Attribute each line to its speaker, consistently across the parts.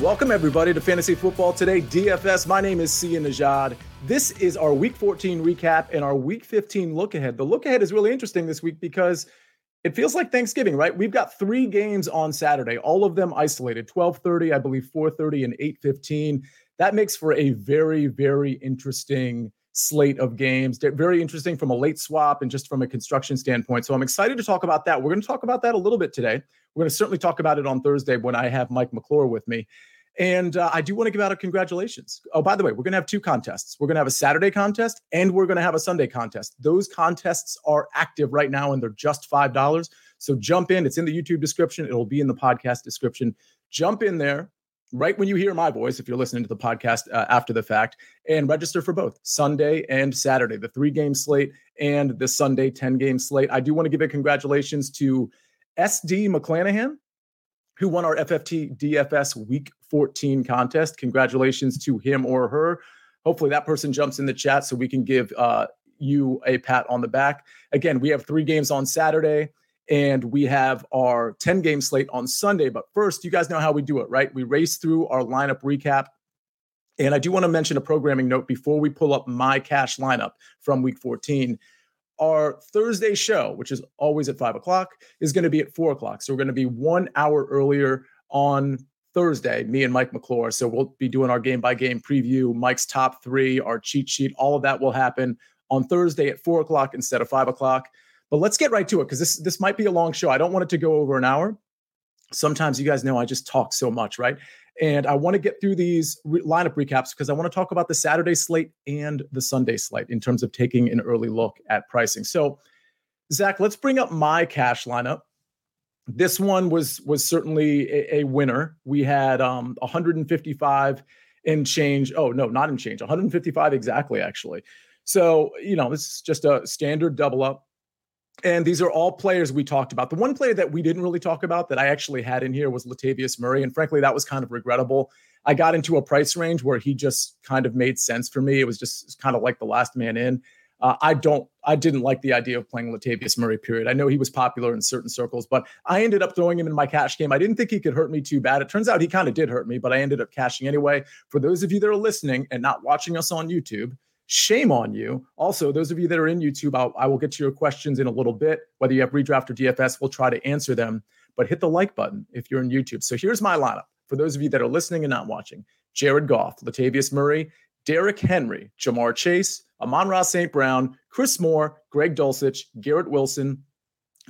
Speaker 1: Welcome, everybody, to Fantasy Football Today, DFS. My name is Sia Nejad. This is our Week 14 recap and our Week 15 look ahead. The look ahead is really interesting this week because it feels like Thanksgiving, right? We've got three games on Saturday, all of them isolated 12:30, I believe 4:30 and 8:15. That makes for a very, very interesting slate of games. Very interesting from a late swap and just from a construction standpoint. So I'm excited to talk about that. We're going to talk about that a little bit today. We're going to certainly talk about it on Thursday when I have Mike McClure with me. And uh, I do want to give out a congratulations. Oh, by the way, we're going to have two contests. We're going to have a Saturday contest and we're going to have a Sunday contest. Those contests are active right now and they're just $5. So jump in. It's in the YouTube description, it'll be in the podcast description. Jump in there right when you hear my voice, if you're listening to the podcast uh, after the fact, and register for both Sunday and Saturday, the three game slate and the Sunday 10 game slate. I do want to give a congratulations to SD McClanahan who won our FFT DFS Week 14 contest. Congratulations to him or her. Hopefully, that person jumps in the chat so we can give uh, you a pat on the back. Again, we have three games on Saturday and we have our 10 game slate on Sunday. But first, you guys know how we do it, right? We race through our lineup recap. And I do want to mention a programming note before we pull up my cash lineup from week 14 our Thursday show, which is always at five o'clock, is going to be at four o'clock. So we're going to be one hour earlier on Thursday, me and Mike McClure. So we'll be doing our game by game preview, Mike's top three, our cheat sheet. All of that will happen on Thursday at four o'clock instead of five o'clock. But let's get right to it because this this might be a long show. I don't want it to go over an hour. Sometimes you guys know I just talk so much, right? And I want to get through these re- lineup recaps because I want to talk about the Saturday slate and the Sunday slate in terms of taking an early look at pricing. So, Zach, let's bring up my cash lineup. This one was was certainly a, a winner. We had um, 155 in change. Oh no, not in change. 155 exactly, actually. So you know, this is just a standard double up. And these are all players we talked about. The one player that we didn't really talk about that I actually had in here was Latavius Murray. And frankly, that was kind of regrettable. I got into a price range where he just kind of made sense for me. It was just kind of like the last man in. Uh, I don't, I didn't like the idea of playing Latavius Murray, period. I know he was popular in certain circles, but I ended up throwing him in my cash game. I didn't think he could hurt me too bad. It turns out he kind of did hurt me, but I ended up cashing anyway. For those of you that are listening and not watching us on YouTube, Shame on you. Also, those of you that are in YouTube, I'll, I will get to your questions in a little bit. Whether you have redraft or DFS, we'll try to answer them. But hit the like button if you're in YouTube. So here's my lineup for those of you that are listening and not watching Jared Goff, Latavius Murray, Derrick Henry, Ja'Marr Chase, Amon-Ra St. Brown, Chris Moore, Greg Dulcich, Garrett Wilson,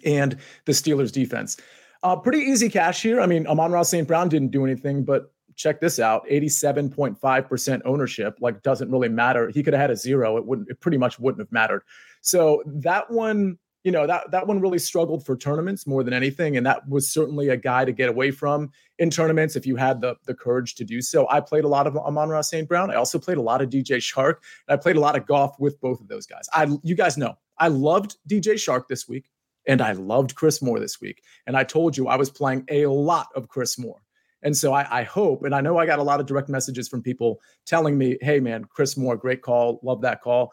Speaker 1: and the Steelers defense. Uh, pretty easy cash here. I mean, Amon-Ra St. Brown didn't do anything, but check this out 87.5% ownership like doesn't really matter. He could have had a zero it wouldn't it pretty much wouldn't have mattered. So that one you know that that one really struggled for tournaments more than anything and that was certainly a guy to get away from in tournaments if you had the the courage to do so. I played a lot of amon-ra st brown. I also played a lot of dj chark and i played a lot of Goff with both of those guys. I you guys know i loved dj chark this week and i loved chris moore this week and i told you i was playing a lot of chris moore and so I, I, hope, and I know I got a lot of direct messages from people telling me, hey, man, Chris Moore, great call. Love that call.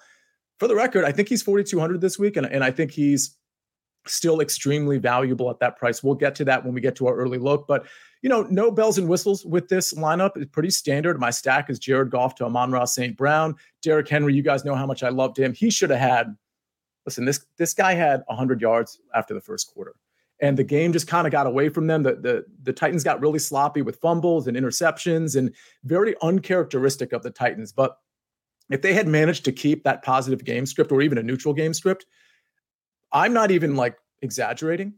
Speaker 1: For the record, I think he's 4,200 this week, and, and I think he's still extremely valuable at that price. We'll get to that when we get to our early look. But, you know, no bells and whistles with this lineup. It's pretty standard. My stack is Jared Goff to Amon-Ra St. Brown. Derrick Henry, you guys know how much I loved him. He should have had, listen, this, this guy had 100 yards after the first quarter and the game just kind of got away from them. The, the the Titans got really sloppy with fumbles and interceptions and very uncharacteristic of the Titans. But if they had managed to keep that positive game script or even a neutral game script, I'm not even like exaggerating.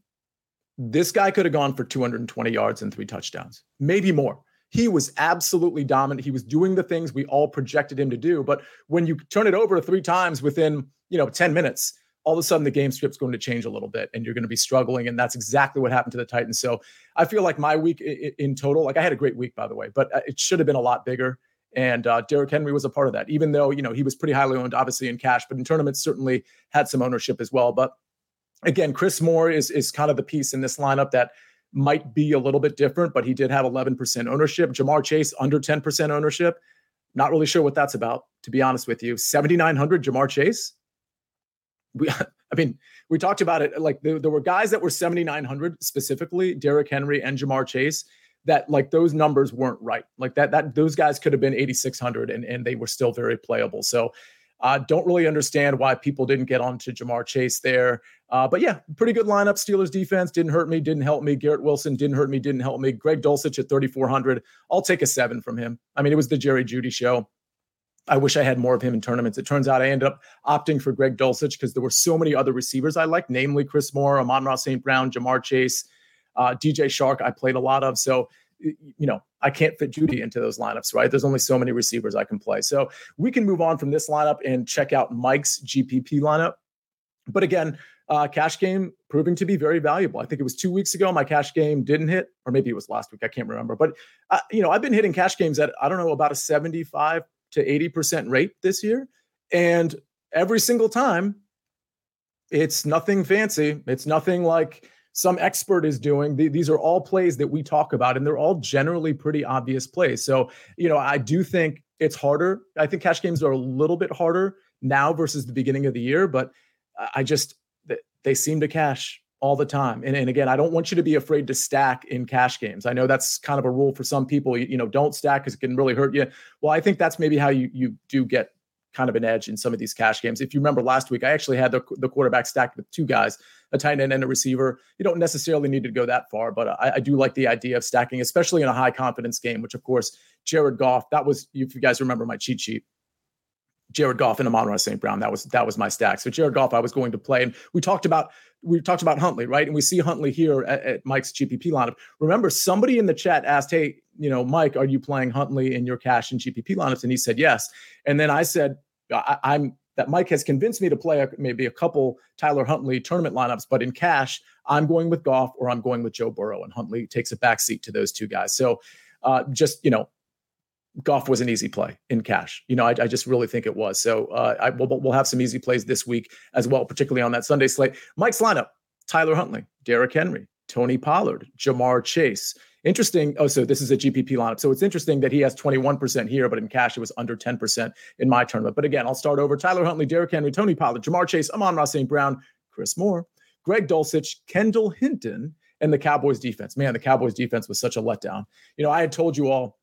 Speaker 1: This guy could have gone for 220 yards and three touchdowns, maybe more. He was absolutely dominant. He was doing the things we all projected him to do. But when you turn it over three times within, you know, 10 minutes, all of a sudden the game script's going to change a little bit and you're going to be struggling. And that's exactly what happened to the Titans. So I feel like my week in total, like I had a great week, by the way, but uh, it should have been a lot bigger. And uh, Derrick Henry was a part of that, even though, you know, he was pretty highly owned, obviously in cash, but in tournaments certainly had some ownership as well. But again, Chris Moore is, is kind of the piece in this lineup that might be a little bit different, but he did have 11% ownership. Ja'Marr Chase under 10% ownership. Not really sure what that's about, to be honest with you. 7,900 Ja'Marr Chase we I mean, we talked about it like there, there were guys that were 7,900 specifically, Derrick Henry and Ja'Marr Chase, that like those numbers weren't right. Like that, that those guys could have been 8,600 and, and they were still very playable. So uh, don't really understand why people didn't get onto Ja'Marr Chase there. Uh, but yeah, pretty good lineup. Steelers defense didn't hurt me, didn't help me. Garrett Wilson didn't hurt me, didn't help me. Greg Dulcich at 3,400. I'll take a seven from him. I mean, it was the Jerry Jeudy show. I wish I had more of him in tournaments. It turns out I ended up opting for Greg Dulcich because there were so many other receivers I liked, namely Chris Moore, Amon-Ra St. Brown, Ja'Marr Chase, uh, DJ Chark, I played a lot of. So, you know, I can't fit Jeudy into those lineups, right? There's only so many receivers I can play. So we can move on from this lineup and check out Mike's GPP lineup. But again, uh, cash game proving to be very valuable. I think it was two weeks ago my cash game didn't hit, or maybe it was last week. I can't remember. But uh, you know, I've been hitting cash games at I don't know about a 75 to 80% rate this year. And every single time, it's nothing fancy. It's nothing like some expert is doing. These are all plays that we talk about, and they're all generally pretty obvious plays. So, you know, I do think it's harder. I think cash games are a little bit harder now versus the beginning of the year, but I just, they seem to cash all the time. And, and again, I don't want you to be afraid to stack in cash games. I know that's kind of a rule for some people. You, you know, don't stack because it can really hurt you. Well, I think that's maybe how you you do get kind of an edge in some of these cash games. If you remember last week, I actually had the, the quarterback stacked with two guys, a tight end and a receiver. You don't necessarily need to go that far, but I, I do like the idea of stacking, especially in a high confidence game, which of course, Jared Goff, that was, if you guys remember my cheat sheet, Jared Goff and Amon-Ra St. Brown. That was that was my stack. So Jared Goff, I was going to play, and we talked about we talked about Huntley, right? And we see Huntley here at, at, Mike's GPP lineup. Remember, somebody in the chat asked, "Hey, you know, Mike, are you playing Huntley in your cash and GPP lineups?" And he said yes. And then I said, I, am that Mike has convinced me to play a, maybe a couple Tyler Huntley tournament lineups, but in cash, I'm going with Goff or I'm going with Joe Burrow, and Huntley takes a backseat to those two guys. So uh, just you know Goff was an easy play in cash. You know, I, I just really think it was. So uh, I, we'll, we'll have some easy plays this week as well, particularly on that Sunday slate. Mike's lineup: Tyler Huntley, Derrick Henry, Tony Pollard, Ja'Marr Chase. Interesting. Oh, so this is a GPP lineup. So it's interesting that he has 21% here, but in cash it was under 10% in my tournament. But again, I'll start over: Tyler Huntley, Derrick Henry, Tony Pollard, Ja'Marr Chase, Amon-Ra St. Brown, Chris Moore, Greg Dulcich, Kendall Hinton, and the Cowboys defense. Man, the Cowboys defense was such a letdown. You know, I had told you all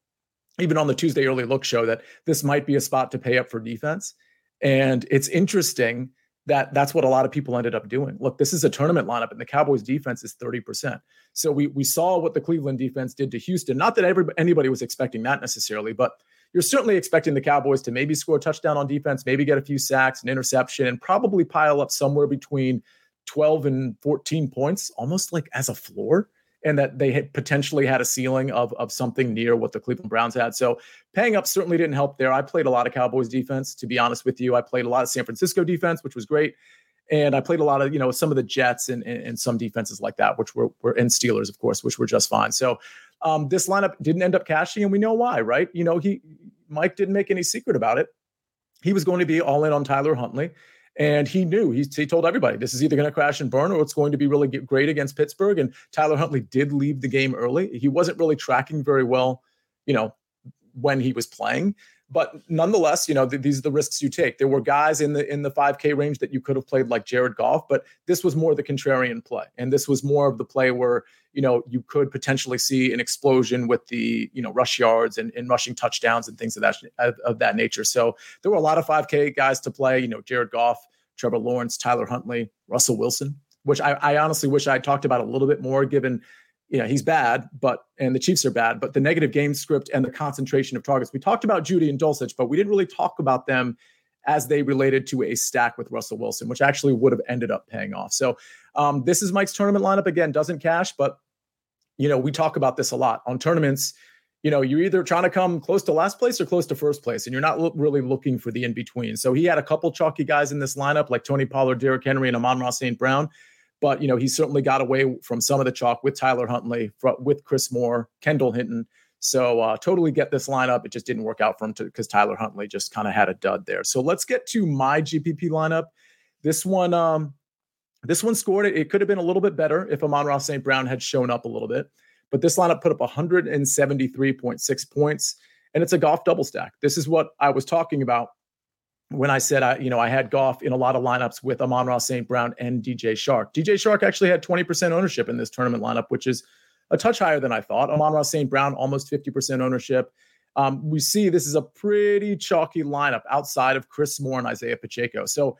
Speaker 1: even on the Tuesday early look show that this might be a spot to pay up for defense. And it's interesting that that's what a lot of people ended up doing. Look, this is a tournament lineup, and the Cowboys defense is 30%. So we we saw what the Cleveland defense did to Houston. Not that everybody, anybody was expecting that necessarily, but you're certainly expecting the Cowboys to maybe score a touchdown on defense, maybe get a few sacks, an interception, and probably pile up somewhere between 12 and 14 points, almost like as a floor and that they had potentially had a ceiling of, of something near what the Cleveland Browns had. So paying up certainly didn't help there. I played a lot of Cowboys defense, to be honest with you. I played a lot of San Francisco defense, which was great. And I played a lot of, you know, some of the Jets and, and, and some defenses like that, which were, were in Steelers, of course, which were just fine. So um, this lineup didn't end up cashing, and we know why, right? You know, he Mike didn't make any secret about it. He was going to be all in on Tyler Huntley. And he knew, he, he told everybody, this is either going to crash and burn or it's going to be really great against Pittsburgh. And Tyler Huntley did leave the game early. He wasn't really tracking very well, you know, when he was playing. But nonetheless, you know, th- these are the risks you take. There were guys in the in the 5K range that you could have played like Jared Goff, but this was more the contrarian play. And this was more of the play where, you know, you could potentially see an explosion with the, you know, rush yards and, and rushing touchdowns and things of that of, of that nature. So there were a lot of 5K guys to play, you know, Jared Goff, Trevor Lawrence, Tyler Huntley, Russell Wilson, which I, I honestly wish I talked about a little bit more given you know he's bad, but and the Chiefs are bad, but the negative game script and the concentration of targets. We talked about Jeudy and Dulcich, but we didn't really talk about them as they related to a stack with Russell Wilson, which actually would have ended up paying off. So um, this is Mike's tournament lineup again, doesn't cash, but you know we talk about this a lot on tournaments. You know, you're either trying to come close to last place or close to first place, and you're not lo- really looking for the in between. So he had a couple chalky guys in this lineup, like Tony Pollard, Derrick Henry, and Amon-Ra St. Brown. But you know, he certainly got away from some of the chalk with Tyler Huntley, with Chris Moore, Kendall Hinton. So uh, totally get this lineup. It just didn't work out for him because Tyler Huntley just kind of had a dud there. So let's get to my GPP lineup. This one, um, this one scored it. It could have been a little bit better if Amon-Ra St. Brown had shown up a little bit. But this lineup put up 173.6 points, and it's a Goff double stack. This is what I was talking about when I said I, you know, I had Goff in a lot of lineups with Amon-Ra St. Brown and DJ Chark. DJ Chark actually had 20% ownership in this tournament lineup, which is a touch higher than I thought. Amon-Ra St. Brown, almost 50% ownership. Um, we see this is a pretty chalky lineup outside of Chris Moore and Isaiah Pacheco. So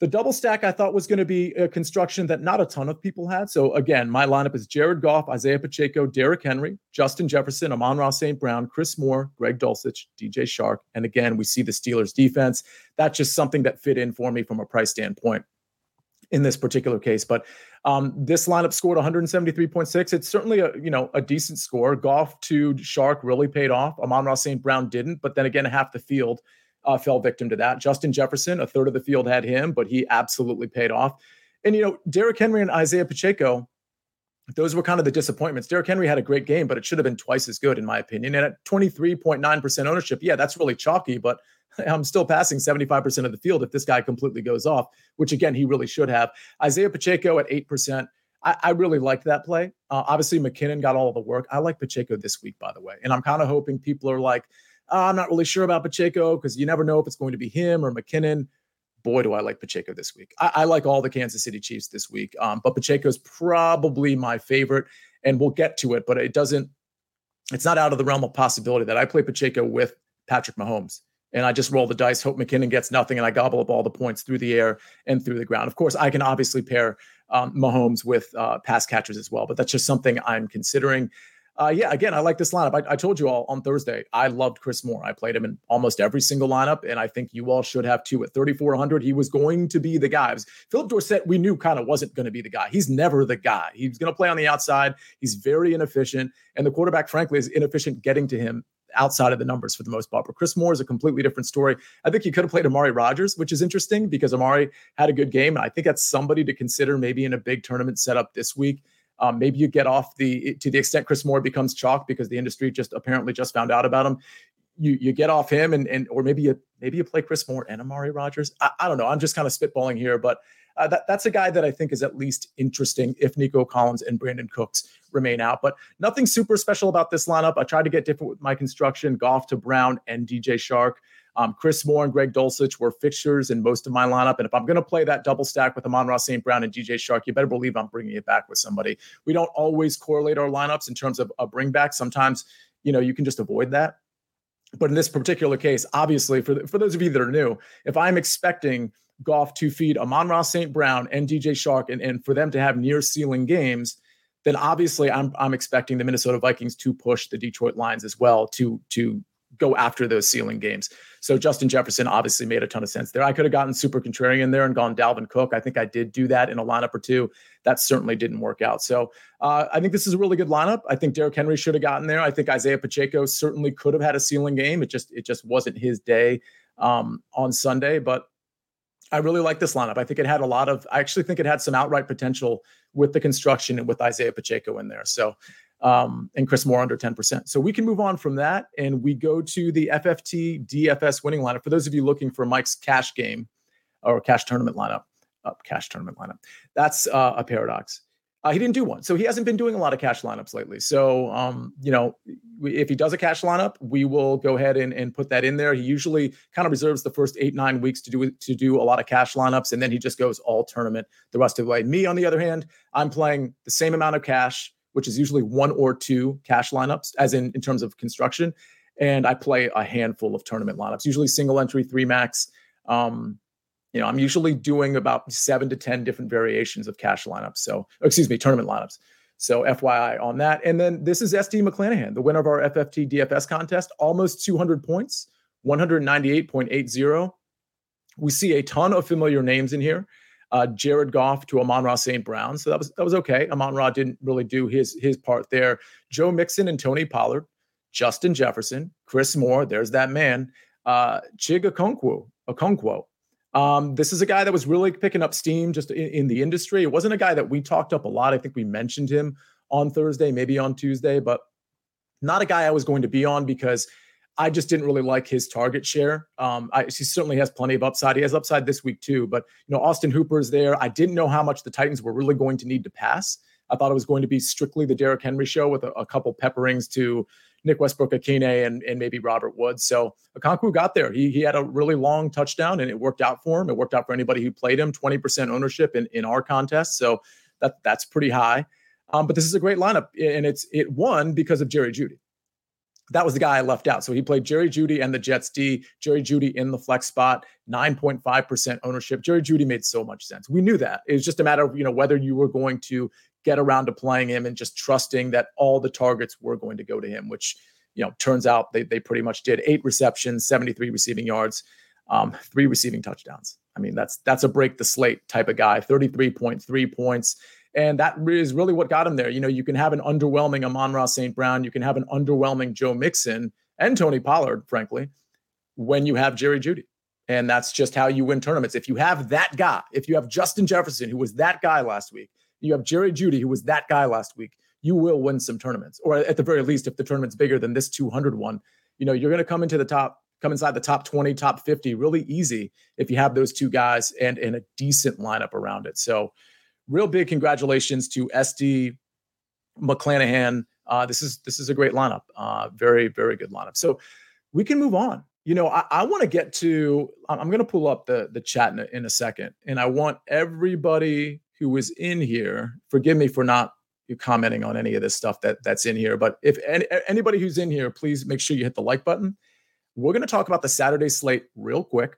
Speaker 1: the double stack I thought was going to be a construction that not a ton of people had. So again, my lineup is Jared Goff, Isaiah Pacheco, Derrick Henry, Justin Jefferson, Amon-Ra St. Brown, Chris Moore, Greg Dulcich, DJ Chark. And again, we see the Steelers defense. That's just something that fit in for me from a price standpoint in this particular case. But um, this lineup scored 173.6. It's certainly a you know a decent score. Goff to Chark really paid off. Amon-Ra St. Brown didn't, but then again, half the field uh, fell victim to that. Justin Jefferson, a third of the field had him, but he absolutely paid off. And, you know, Derrick Henry and Isaiah Pacheco, those were kind of the disappointments. Derrick Henry had a great game, but it should have been twice as good, in my opinion. And at 23.9% ownership, yeah, that's really chalky, but I'm still passing 75% of the field if this guy completely goes off, which again, he really should have. Isaiah Pacheco at 8%. I, I really liked that play. Uh, obviously, McKinnon got all the work. I like Pacheco this week, by the way. And I'm kind of hoping people are like, uh, I'm not really sure about Pacheco because you never know if it's going to be him or McKinnon. Boy, do I like Pacheco this week. I, I like all the Kansas City Chiefs this week, um, but Pacheco's probably my favorite, and we'll get to it. But it doesn't. It's not out of the realm of possibility that I play Pacheco with Patrick Mahomes and I just roll the dice, hope McKinnon gets nothing, and I gobble up all the points through the air and through the ground. Of course, I can obviously pair um, Mahomes with uh, pass catchers as well, but that's just something I'm considering uh, yeah, again, I like this lineup. I, I, told you all on Thursday, I loved Chris Moore. I played him in almost every single lineup, and I think you all should have too. At 3,400, he was going to be the guy. Phillip Dorsett, we knew kind of wasn't going to be the guy. He's never the guy. He's going to play on the outside. He's very inefficient, and the quarterback, frankly, is inefficient getting to him outside of the numbers for the most part. But Chris Moore is a completely different story. I think he could have played Amari Rodgers, which is interesting because Amari had a good game. And I think that's somebody to consider maybe in a big tournament setup this week. Um, maybe you get off the to the extent Chris Moore becomes chalk because the industry just apparently just found out about him. You you get off him and and or maybe you maybe you play Chris Moore and Amari Rodgers. I, I don't know. I'm just kind of spitballing here, but uh, that that's a guy that I think is at least interesting if Nico Collins and Brandin Cooks remain out. But nothing super special about this lineup. I tried to get different with my construction. Goff to Brown and DJ Chark. Um, Chris Moore and Greg Dulcich were fixtures in most of my lineup. And if I'm going to play that double stack with Amon-Ra St. Brown and DJ Chark, you better believe I'm bringing it back with somebody. We don't always correlate our lineups in terms of a bring back. Sometimes, you know, you can just avoid that. But in this particular case, obviously, for, for those of you that are new, if I'm expecting Goff to feed Amon-Ra St. Brown and DJ Chark and, and for them to have near ceiling games, then obviously I'm I'm expecting the Minnesota Vikings to push the Detroit Lions as well to to go after those ceiling games. So Justin Jefferson obviously made a ton of sense there. I could have gotten super contrarian there and gone Dalvin Cook. I think I did do that in a lineup or two. That certainly didn't work out. So uh, I think this is a really good lineup. I think Derrick Henry should have gotten there. I think Isaiah Pacheco certainly could have had a ceiling game. It just it just wasn't his day um, on Sunday, but. I really like this lineup. I think it had a lot of. I actually think it had some outright potential with the construction and with Isaiah Pacheco in there. So um, and Chris Moore under 10%. So we can move on from that and we go to the FFT DFS winning lineup. For those of you looking for Mike's cash game or cash tournament lineup, uh, cash tournament lineup, that's uh, a paradox. Uh, he didn't do one. So he hasn't been doing a lot of cash lineups lately. So, um, you know, if he does a cash lineup, we will go ahead and, and put that in there. He usually kind of reserves the first eight, nine weeks to do to do a lot of cash lineups. And then he just goes all tournament the rest of the way. Me, on the other hand, I'm playing the same amount of cash which is usually one or two cash lineups, as in in terms of construction. And I play a handful of tournament lineups, usually single entry, three max. Um, you know, I'm usually doing about seven to 10 different variations of cash lineups. So, excuse me, tournament lineups. So, FYI on that. And then this is SD McClanahan, the winner of our FFT DFS contest, almost 200 points, 198.80. We see a ton of familiar names in here uh, Jared Goff to Amon-Ra St. Brown. So that was that was okay. Amon-Ra didn't really do his his part there. Joe Mixon and Tony Pollard, Justin Jefferson, Chris Moore. There's that man. Uh, Chig Okonkwo. Okonkwo. Um, this is a guy that was really picking up steam just in, in the industry. It wasn't a guy that we talked up a lot. I think we mentioned him on Thursday, maybe on Tuesday, but not a guy I was going to be on because I just didn't really like his target share. Um, I, he certainly has plenty of upside. He has upside this week too, but you know Austin Hooper is there. I didn't know how much the Titans were really going to need to pass. I thought it was going to be strictly the Derrick Henry show with a, a couple pepperings to Nick Westbrook-Ikhine and, and maybe Robert Woods. So Okonkwo got there. He, he had a really long touchdown and it worked out for him. It worked out for anybody who played him. 20% ownership in, in our contest. So that that's pretty high. Um, but this is a great lineup and it's it won because of Jerry Jeudy. that was the guy I left out. So he played Jerry Jeudy and the Jets D. Jerry Jeudy in the flex spot, 9.5% ownership. Jerry Jeudy made so much sense. We knew that. It was just a matter of, you know, whether you were going to get around to playing him and just trusting that all the targets were going to go to him, which, you know, turns out they, they pretty much did. Eight receptions, 73 receiving yards, um, three receiving touchdowns. I mean, that's that's a break the slate type of guy. 33.3 points. And that is really what got him there. You know, you can have an underwhelming Amon-Ra St. Brown, you can have an underwhelming Joe Mixon and Tony Pollard, frankly, when you have Jerry Jeudy. And that's just how you win tournaments. If you have that guy, if you have Justin Jefferson, who was that guy last week, you have Jerry Jeudy, who was that guy last week, you will win some tournaments. Or at the very least, if the tournament's bigger than this 200 one, you know, you're going to come into the top, come inside the top 20, top 50 really easy if you have those two guys and, and a decent lineup around it. So, real big congratulations to SD McClanahan. Uh, this is this is a great lineup. Uh, very very good lineup. So we can move on. You know, I, I want to get to. I'm going to pull up the the chat in a, in a second, and I want everybody who is in here. Forgive me for not commenting on any of this stuff that that's in here, but if any, anybody who's in here, please make sure you hit the like button. We're going to talk about the Saturday slate real quick.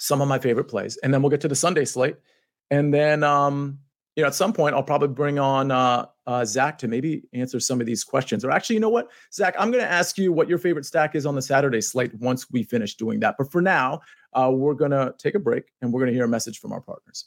Speaker 1: Some of my favorite plays, and then we'll get to the Sunday slate and then, um, you know, at some point, I'll probably bring on uh, uh, Zach to maybe answer some of these questions. Or actually, you know what, Zach, I'm going to ask you what your favorite stack is on the Saturday slate once we finish doing that. But for now, uh, we're going to take a break and we're going to hear a message from our partners.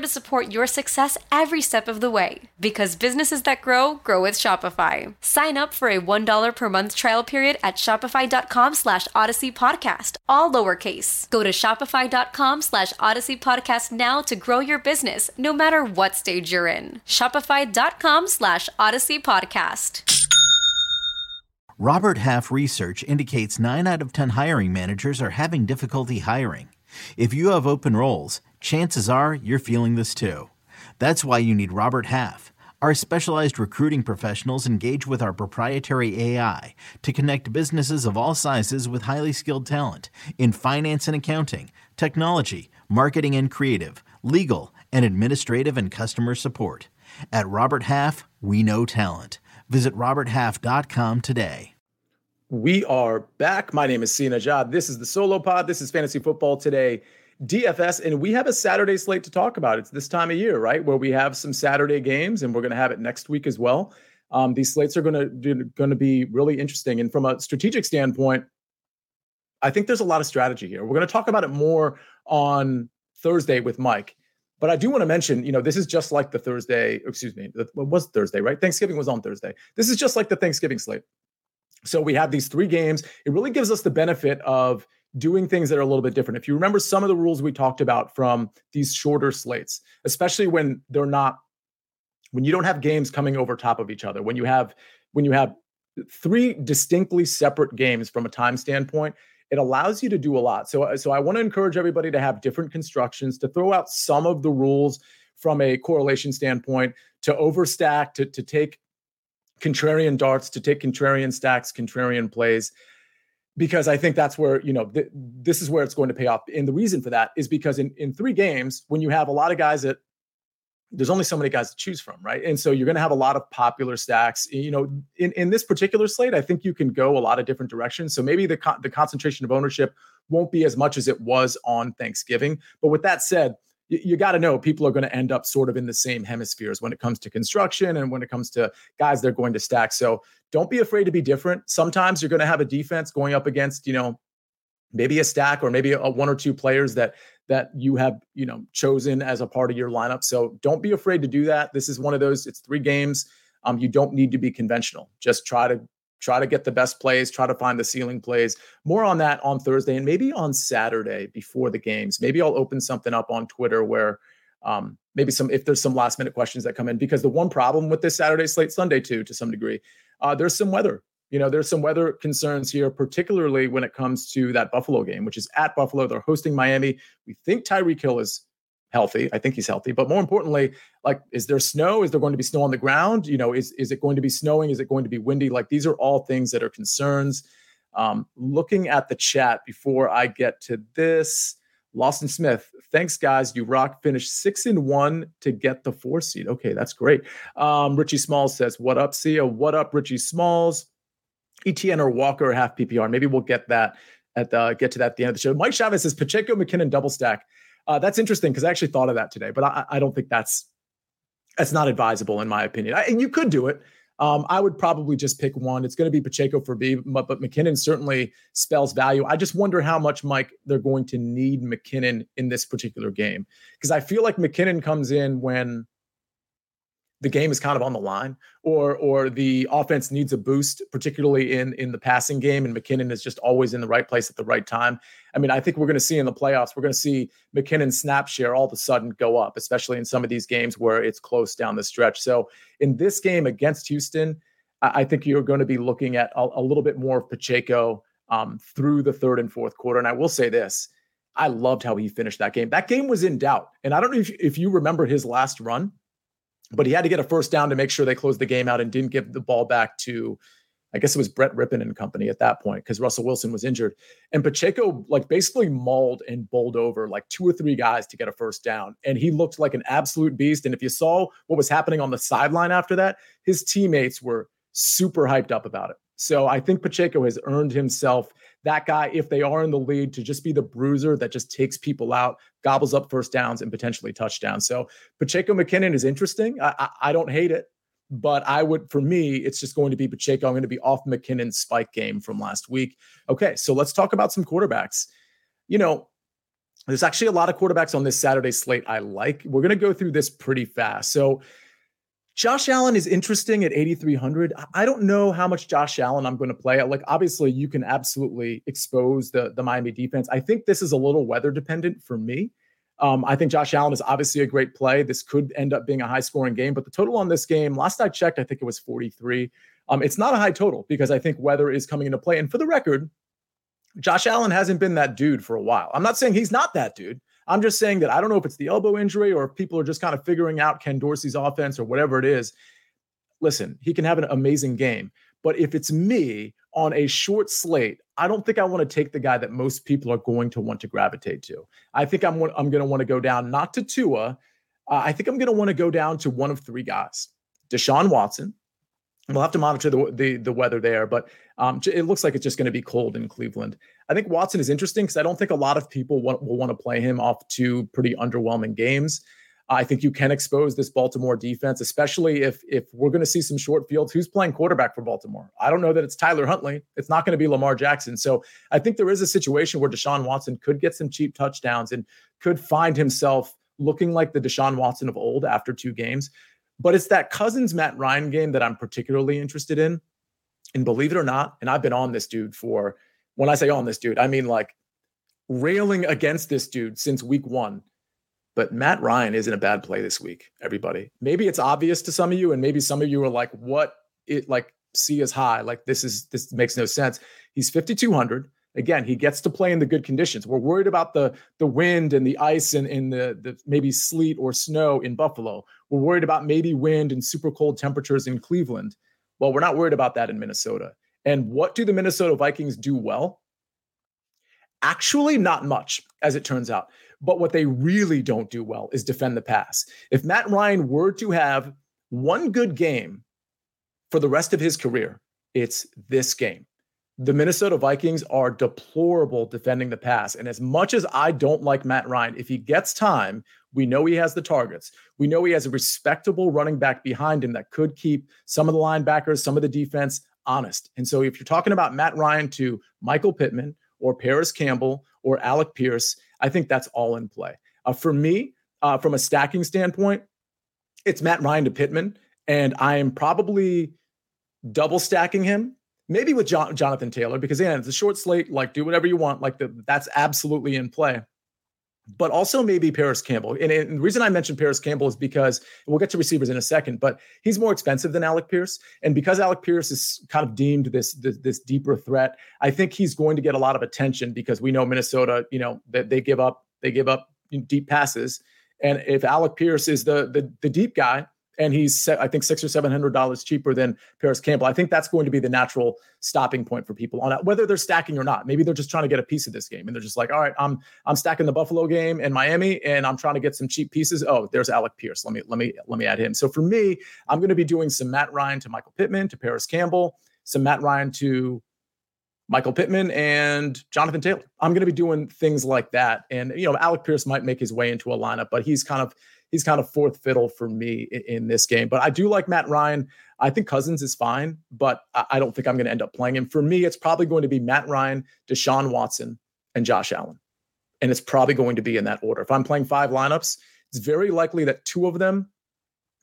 Speaker 2: to support your success every step of the way. Because businesses that grow, grow with Shopify. Sign up for a $1 per month trial period at shopify.com slash odyssey podcast, all lowercase. Go to shopify.com slash odyssey podcast now to grow your business, no matter what stage you're in. Shopify.com slash odyssey podcast.
Speaker 3: Robert Half research indicates 9 out of 10 hiring managers are having difficulty hiring. If you have open roles, chances are you're feeling this too. That's why you need Robert Half. Our specialized recruiting professionals engage with our proprietary AI to connect businesses of all sizes with highly skilled talent in finance and accounting, technology, marketing and creative, legal, and administrative and customer support. At Robert Half, we know talent. Visit RobertHalf.com today.
Speaker 1: We are back. My name is Sia Nejad. This is the Solo Pod. This is Fantasy Football Today. DFS, and we have a Saturday slate to talk about. It's this time of year, right, where we have some Saturday games, and we're going to have it next week as well. Um, these slates are going to going to be really interesting, and from a strategic standpoint, I think there's a lot of strategy here. We're going to talk about it more on Thursday with Mike, but I do want to mention, you know, this is just like the Thursday. Excuse me, it was Thursday, right? Thanksgiving was on Thursday. This is just like the Thanksgiving slate. So we have these three games. It really gives us the benefit of doing things that are a little bit different. If you remember some of the rules we talked about from these shorter slates, especially when they're not when you don't have games coming over top of each other, when you have when you have three distinctly separate games from a time standpoint, it allows you to do a lot. So uh, so I want to encourage everybody to have different constructions, to throw out some of the rules from a correlation standpoint, to overstack, to to take contrarian darts, to take contrarian stacks, contrarian plays because I think that's where, you know, th- this is where it's going to pay off. And the reason for that is because in, in three games, when you have a lot of guys that there's only so many guys to choose from, right? And so you're going to have a lot of popular stacks. You know, in, in this particular slate, I think you can go a lot of different directions. So maybe the the concentration of ownership won't be as much as it was on Thanksgiving. But with that said, you, you got to know people are going to end up sort of in the same hemispheres when it comes to construction and when it comes to guys they're going to stack. So don't be afraid to be different. Sometimes you're going to have a defense going up against, you know, maybe a stack or maybe a one or two players that that you have, you know, chosen as a part of your lineup. So don't be afraid to do that. This is one of those. It's three games. Um, you don't need to be conventional. Just try to try to get the best plays, try to find the ceiling plays. More on that on Thursday and maybe on Saturday before the games. Maybe I'll open something up on Twitter where um, maybe some if there's some last minute questions that come in because the one problem with this Saturday slate Sunday too to some degree, uh, there's some weather. You know, there's some weather concerns here, particularly when it comes to that Buffalo game, which is at Buffalo. They're hosting Miami. We think Tyreek Hill is healthy. I think he's healthy. But more importantly, like, is there snow? Is there going to be snow on the ground? You know, is is it going to be snowing? Is it going to be windy? Like, these are all things that are concerns. Um, looking at the chat before I get to this, Lawson Smith, thanks guys. You rock. Finished six and one to get the four seed. Okay, that's great. Um, Richie Smalls says, "What up, Sia? What up, Richie Smalls? ETN or Walker half PPR. Maybe we'll get that at the get to that at the end of the show." Mike Chavez says Pacheco McKinnon double stack. Uh, that's interesting because I actually thought of that today, but I, I, don't think that's that's not advisable in my opinion. I, and you could do it. Um, I would probably just pick one. It's going to be Pacheco for B, but, but McKinnon certainly spells value. I just wonder how much, Mike, they're going to need McKinnon in this particular game because I feel like McKinnon comes in when the game is kind of on the line or or the offense needs a boost particularly in in the passing game and McKinnon is just always in the right place at the right time. I mean, I think we're going to see in the playoffs we're going to see McKinnon snap share all of a sudden go up, especially in some of these games where it's close down the stretch. So, in this game against Houston, I, I think you're going to be looking at a, a little bit more of Pacheco um, through the third and fourth quarter and I will say this, I loved how he finished that game. That game was in doubt. And I don't know if, if you remember his last run but he had to get a first down to make sure they closed the game out and didn't give the ball back to, I guess it was Brett Rypien and company at that point because Russell Wilson was injured. And Pacheco like basically mauled and bowled over like two or three guys to get a first down. And he looked like an absolute beast. And if you saw what was happening on the sideline after that, his teammates were super hyped up about it. So I think Pacheco has earned himself that guy, if they are in the lead, to just be the bruiser that just takes people out, gobbles up first downs, and potentially touchdowns. So Pacheco McKinnon is interesting. I, I, I don't hate it, but I would, for me, it's just going to be Pacheco. I'm going to be off McKinnon's spike game from last week. Okay, so let's talk about some quarterbacks. You know, there's actually a lot of quarterbacks on this Saturday slate I like. We're going to go through this pretty fast. So Josh Allen is interesting at 8,300. I don't know how much Josh Allen I'm going to play. Like, obviously, you can absolutely expose the, the Miami defense. I think this is a little weather dependent for me. Um, I think Josh Allen is obviously a great play. This could end up being a high scoring game, but the total on this game, last I checked, I think it was 43. Um, it's not a high total because I think weather is coming into play. And for the record, Josh Allen hasn't been that dude for a while. I'm not saying he's not that dude. I'm just saying that I don't know if it's the elbow injury or if people are just kind of figuring out Ken Dorsey's offense or whatever it is. Listen, he can have an amazing game. But if it's me on a short slate, I don't think I want to take the guy that most people are going to want to gravitate to. I think I'm I'm going to want to go down not to Tua. Uh, I think I'm going to want to go down to one of three guys: Deshaun Watson, We'll have to monitor the the, the weather there, but um, it looks like it's just going to be cold in Cleveland. I think Watson is interesting because I don't think a lot of people want, will want to play him off two pretty underwhelming games. I think you can expose this Baltimore defense, especially if if we're going to see some short fields. Who's playing quarterback for Baltimore? I don't know that it's Tyler Huntley. It's not going to be Lamar Jackson. So I think there is a situation where Deshaun Watson could get some cheap touchdowns and could find himself looking like the Deshaun Watson of old after two games. But it's that Cousins Matt Ryan game that I'm particularly interested in. And believe it or not, and I've been on this dude for when I say oh, on this dude, I mean like railing against this dude since week one. But Matt Ryan isn't a bad play this week, everybody. Maybe it's obvious to some of you, and maybe some of you are like, what it like Sia is high. Like this is this makes no sense. He's 5,200. Again, he gets to play in the good conditions. We're worried about the the wind and the ice and, in the, the maybe sleet or snow in Buffalo. We're worried about maybe wind and super cold temperatures in Cleveland. Well, we're not worried about that in Minnesota. And what do the Minnesota Vikings do well? Actually, not much, as it turns out. But what they really don't do well is defend the pass. If Matt Ryan were to have one good game for the rest of his career, it's this game the Minnesota Vikings are deplorable defending the pass. And as much as I don't like Matt Ryan, if he gets time, we know he has the targets. We know he has a respectable running back behind him that could keep some of the linebackers, some of the defense honest. And so if you're talking about Matt Ryan to Michael Pittman or Parris Campbell or Alec Pierce, I think that's all in play. Uh, for me, uh, from a stacking standpoint, it's Matt Ryan to Pittman. And I am probably double stacking him maybe with Jonathan Taylor, because again, it's a short slate. Like, do whatever you want. Like, the, that's absolutely in play. But also maybe Parris Campbell. And, and, the reason I mentioned Parris Campbell is because we'll get to receivers in a second, but he's more expensive than Alec Pierce. And because Alec Pierce is kind of deemed this, this, this deeper threat, I think he's going to get a lot of attention because we know Minnesota, you know, that they give up, they give up deep passes. And if Alec Pierce is the, the the deep guy, and he's I think six or seven hundred dollars cheaper than Parris Campbell. I think that's going to be the natural stopping point for people on it, whether they're stacking or not. Maybe they're just trying to get a piece of this game, and they're just like, all right, I'm I'm stacking the Buffalo game and Miami, and I'm trying to get some cheap pieces. Oh, there's Alec Pierce. Let me let me let me add him. So for me, I'm going to be doing some Matt Ryan to Michael Pittman to Parris Campbell, some Matt Ryan to Michael Pittman and Jonathan Taylor. I'm going to be doing things like that. And, you know, Alec Pierce might make his way into a lineup, but he's kind of he's kind of fourth fiddle for me in, in this game. But I do like Matt Ryan. I think Cousins is fine, but I don't think I'm going to end up playing him. For me, it's probably going to be Matt Ryan, Deshaun Watson, and Josh Allen. And it's probably going to be in that order. If I'm playing five lineups, it's very likely that two of them,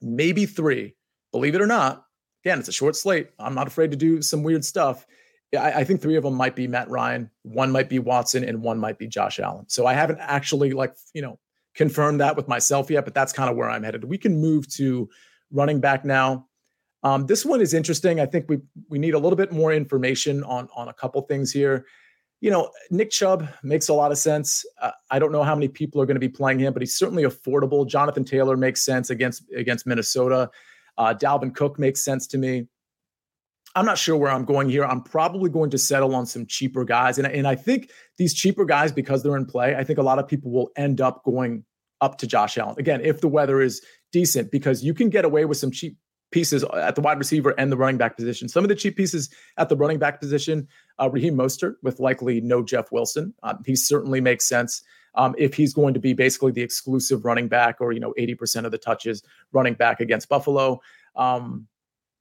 Speaker 1: maybe three, believe it or not, again, it's a short slate. I'm not afraid to do some weird stuff. I, I, think three of them might be Matt Ryan, one might be Watson, and one might be Josh Allen. So I haven't actually like you know confirmed that with myself yet, but that's kind of where I'm headed. We can move to running back now. Um, this one is interesting. I think we we need a little bit more information on on a couple things here. You know, Nick Chubb makes a lot of sense. Uh, I don't know how many people are going to be playing him, but he's certainly affordable. Jonathan Taylor makes sense against against Minnesota. Uh, Dalvin Cook makes sense to me. I'm not sure where I'm going here. I'm probably going to settle on some cheaper guys. And, and I think these cheaper guys, because they're in play, I think a lot of people will end up going up to Josh Allen. Again, if the weather is decent, because you can get away with some cheap pieces at the wide receiver and the running back position. Some of the cheap pieces at the running back position, uh, Raheem Mostert with likely no Jeff Wilson. Um, he certainly makes sense um, if he's going to be basically the exclusive running back or, you know, 80% of the touches running back against Buffalo. Um,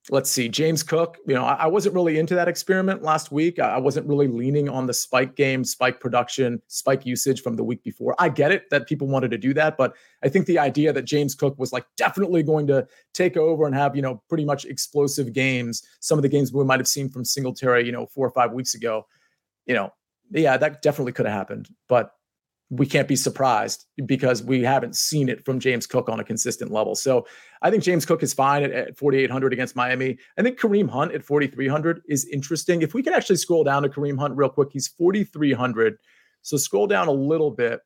Speaker 1: let's see, James Cook. You know, I, I, wasn't really into that experiment last week. I, I, wasn't really leaning on the spike game, spike production, spike usage from the week before. I get it that people wanted to do that, but I think the idea that James Cook was like definitely going to take over and have, you know, pretty much explosive games, some of the games we might have seen from Singletary, you know, four or five weeks ago, you know, yeah, that definitely could have happened. But we can't be surprised because we haven't seen it from James Cook on a consistent level. So I think James Cook is fine at, at 4,800 against Miami. I think Kareem Hunt at 4,300 is interesting. If we can actually scroll down to Kareem Hunt real quick, he's 4,300. So scroll down a little bit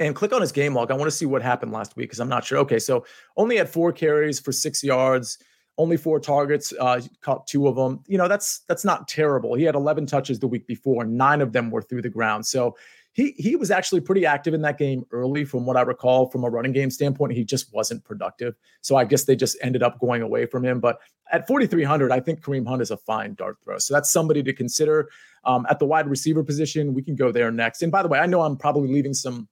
Speaker 1: and click on his game log. I want to see what happened last week because I'm not sure. Okay, so only had four carries for six yards only four targets, uh, caught two of them. You know, that's that's not terrible. He had 11 touches the week before, nine of them were through the ground. So he he was actually pretty active in that game early, from what I recall, from a running game standpoint. He just wasn't productive, so I guess they just ended up going away from him. But at 4,300, I think Kareem Hunt is a fine dart throw, so that's somebody to consider. Um, at the wide receiver position, we can go there next. And by the way, I know I'm probably leaving some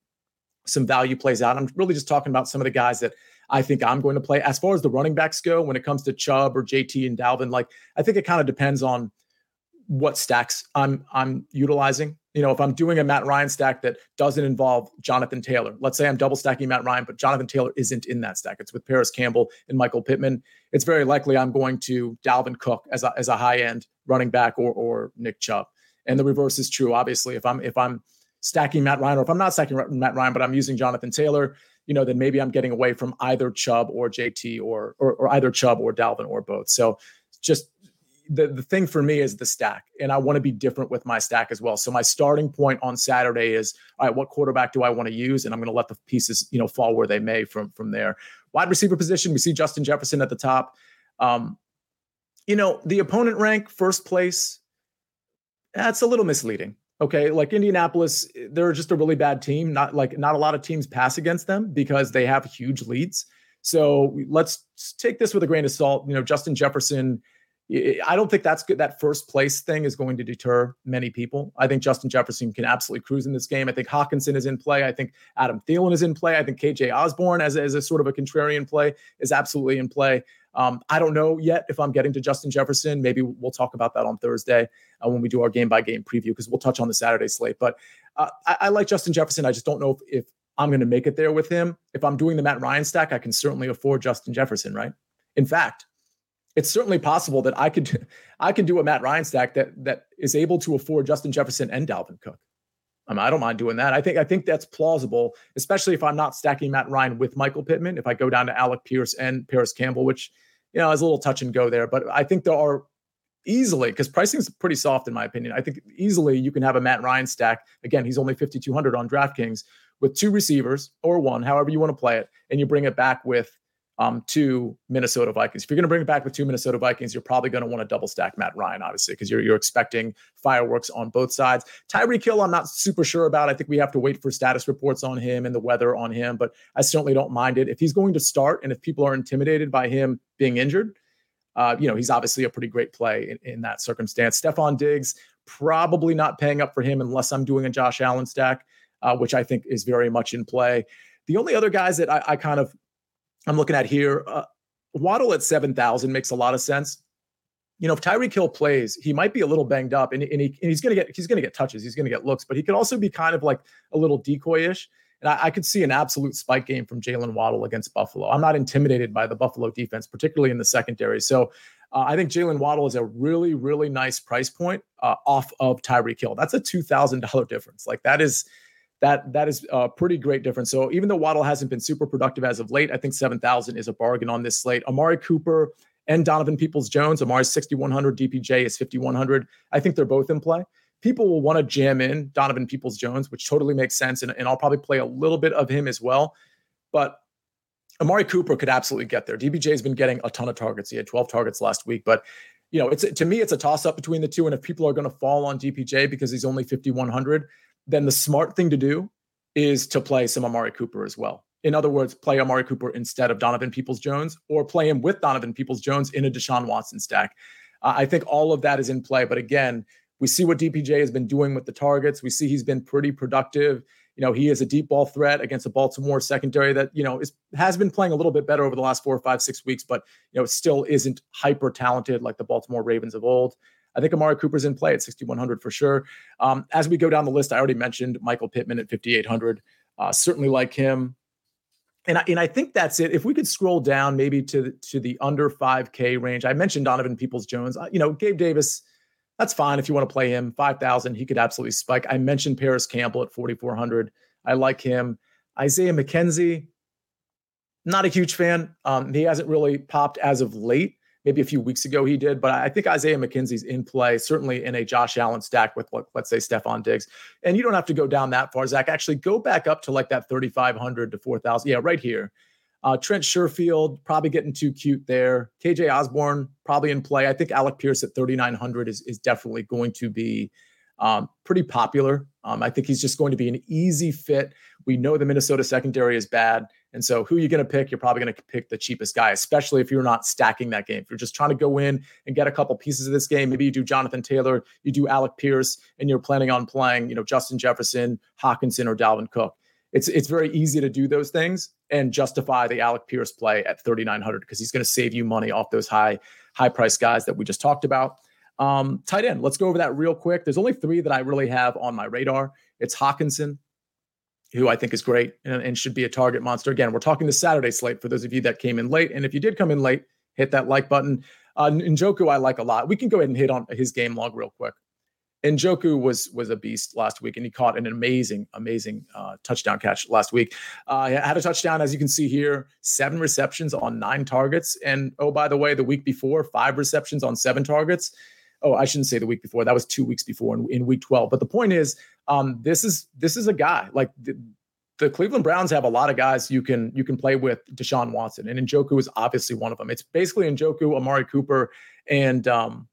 Speaker 1: some value plays out. I'm really just talking about some of the guys that I think I'm going to play. As far as the running backs go, when it comes to Chubb or JT and Dalvin, like I think it kind of depends on what stacks I'm I'm utilizing. You know, if I'm doing a Matt Ryan stack that doesn't involve Jonathan Taylor, let's say I'm double stacking Matt Ryan, but Jonathan Taylor isn't in that stack. It's with Parris Campbell and Michael Pittman. It's very likely I'm going to Dalvin Cook as a, as a high end running back or or Nick Chubb. And the reverse is true, obviously. If I'm if I'm stacking Matt Ryan, or if I'm not stacking Matt Ryan, but I'm using Jonathan Taylor, you know, then maybe I'm getting away from either Chubb or JT or or, or either Chubb or Dalvin or both. So just the, the thing for me is the stack, and I want to be different with my stack as well. So my starting point on Saturday is all right, what quarterback do I want to use? And I'm going to let the pieces, you know, fall where they may from from there. Wide receiver position, we see Justin Jefferson at the top. Um, you know, the opponent rank, first place, that's a little misleading. Okay, like Indianapolis, they're just a really bad team. Not like not a lot of teams pass against them because they have huge leads. So let's take this with a grain of salt. You know, Justin Jefferson I don't think that's good. That first place thing is going to deter many people. I think Justin Jefferson can absolutely cruise in this game. I think Hockenson is in play. I think Adam Thielen is in play. I think KJ Osborne, as, as a sort of a contrarian play, is absolutely in play. Um, I don't know yet if I'm getting to Justin Jefferson. Maybe we'll talk about that on Thursday uh, when we do our game by game preview because we'll touch on the Saturday slate. But uh, I, I, like Justin Jefferson. I just don't know if, if I'm going to make it there with him. If I'm doing the Matt Ryan stack, I can certainly afford Justin Jefferson, right? In fact, it's certainly possible that I could I can do a Matt Ryan stack that that is able to afford Justin Jefferson and Dalvin Cook. I, mean, I don't mind doing that. I think I think that's plausible, especially if I'm not stacking Matt Ryan with Michael Pittman. If I go down to Alec Pierce and Parris Campbell, which you know is a little touch and go there, but I think there are easily because pricing is pretty soft in my opinion. I think easily you can have a Matt Ryan stack. Again, he's only 5200 on DraftKings with two receivers or one, however you want to play it, and you bring it back with um, to Minnesota Vikings. If you're going to bring it back with two Minnesota Vikings, you're probably going to want to double stack Matt Ryan, obviously, because you're, you're expecting fireworks on both sides. Tyreek Hill, I'm not super sure about. I think we have to wait for status reports on him and the weather on him, but I certainly don't mind it. If he's going to start and if people are intimidated by him being injured, uh, you know, he's obviously a pretty great play in, in that circumstance. Stefon Diggs, probably not paying up for him unless I'm doing a Josh Allen stack, uh, which I think is very much in play. The only other guys that I, I kind of I'm looking at here. Uh, Waddle at 7,000 makes a lot of sense. You know, if Tyreek Hill plays, he might be a little banged up and, and, he, and he's going to get he's going to get touches, he's going to get looks, but he could also be kind of like a little decoy-ish. And I, I could see an absolute spike game from Jalen Waddle against Buffalo. I'm not intimidated by the Buffalo defense, particularly in the secondary. So uh, I think Jalen Waddle is a really, really nice price point uh, off of Tyreek Hill. That's a two thousand dollar difference. Like that is that that is a pretty great difference. So even though Waddle hasn't been super productive as of late, I think 7,000 is a bargain on this slate. Amari Cooper and Donovan Peoples Jones, Amari's 6,100, DPJ is 5,100. I think they're both in play. People will want to jam in Donovan Peoples Jones, which totally makes sense. And, and I'll probably play a little bit of him as well. But Amari Cooper could absolutely get there. DPJ has been getting a ton of targets. He had 12 targets last week, but you know, it's to me, it's a toss up between the two. And if people are going to fall on DPJ because he's only 5,100, then the smart thing to do is to play some Amari Cooper as well. In other words, play Amari Cooper instead of Donovan Peoples Jones or play him with Donovan Peoples Jones in a Deshaun Watson stack. Uh, I think all of that is in play. But again, we see what DPJ has been doing with the targets. We see he's been pretty productive. You know, he is a deep ball threat against a Baltimore secondary that, you know, is has been playing a little bit better over the last four or five, six weeks, but you know, still isn't hyper talented like the Baltimore Ravens of old. I think Amari Cooper's in play at 6,100 for sure. Um, as we go down the list, I already mentioned Michael Pittman at 5,800. Uh, certainly like him. And I, and I think that's it. If we could scroll down maybe to, to the under 5K range, I mentioned Donovan Peoples Jones. Uh, you know, Gabe Davis, that's fine if you want to play him. 5,000, he could absolutely spike. I mentioned Parris Campbell at 4,400. I like him. Isaiah McKenzie, not a huge fan. Um, he hasn't really popped as of late. Maybe a few weeks ago he did, but I think Isaiah McKenzie's in play, certainly in a Josh Allen stack with, let's say, Stefon Diggs. And you don't have to go down that far, Zach. Actually, go back up to like that 3,500 to 4,000. Yeah, right here. Uh, Trent Sherfield, probably getting too cute there. KJ Osborne probably in play. I think Alec Pierce at 3,900 is, is definitely going to be um, pretty popular. Um, I think he's just going to be an easy fit. We know the Minnesota secondary is bad. And so, who are you going to pick? You're probably going to pick the cheapest guy, especially if you're not stacking that game. If you're just trying to go in and get a couple pieces of this game, maybe you do Jonathan Taylor, you do Alec Pierce, and you're planning on playing, you know, Justin Jefferson, Hockenson, or Dalvin Cook. It's it's very easy to do those things and justify the Alec Pierce play at 3,900 because he's going to save you money off those high high price guys that we just talked about. Um, tight end. Let's go over that real quick. There's only three that I really have on my radar. It's Hockenson, who I think is great and, and, should be a target monster. Again, we're talking the Saturday slate for those of you that came in late. And if you did come in late, hit that like button. Uh, Njoku, I like a lot. We can go ahead and hit on his game log real quick. Njoku was was a beast last week, and he caught an amazing, amazing uh, touchdown catch last week. Uh, had a touchdown, as you can see here, seven receptions on nine targets, and oh by the way, the week before, five receptions on seven targets. Oh, I shouldn't say the week before. That was two weeks before in, in week twelve. But the point is, um, this is this is a guy like the, the, Cleveland Browns have a lot of guys you can you can play with Deshaun Watson, and Njoku is obviously one of them. It's basically Njoku, Amari Cooper, and um,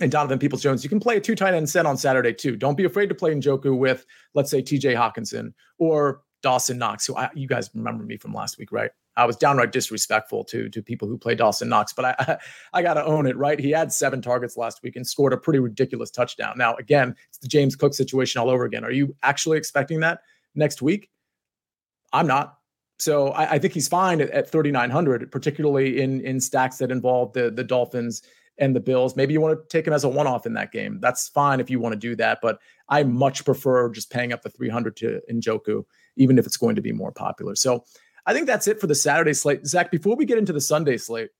Speaker 1: and Donovan Peoples Jones. You can play a two tight end set on Saturday too. Don't be afraid to play Njoku with, let's say, TJ Hockenson or Dawson Knox, who I, you guys remember me from last week, right? I was downright disrespectful to to people who play Dawson Knox, but I I, got to own it, right? He had seven targets last week and scored a pretty ridiculous touchdown. Now, again, it's the James Cook situation all over again. Are you actually expecting that next week? I'm not. So I, I think he's fine at, at 3,900, particularly in in stacks that involve the the Dolphins and the Bills. Maybe you want to take him as a one-off in that game. That's fine if you want to do that, but I much prefer just paying up the 300 to Njoku, even if it's going to be more popular. So I think that's it for the Saturday slate. Zach, before we get into the Sunday slate,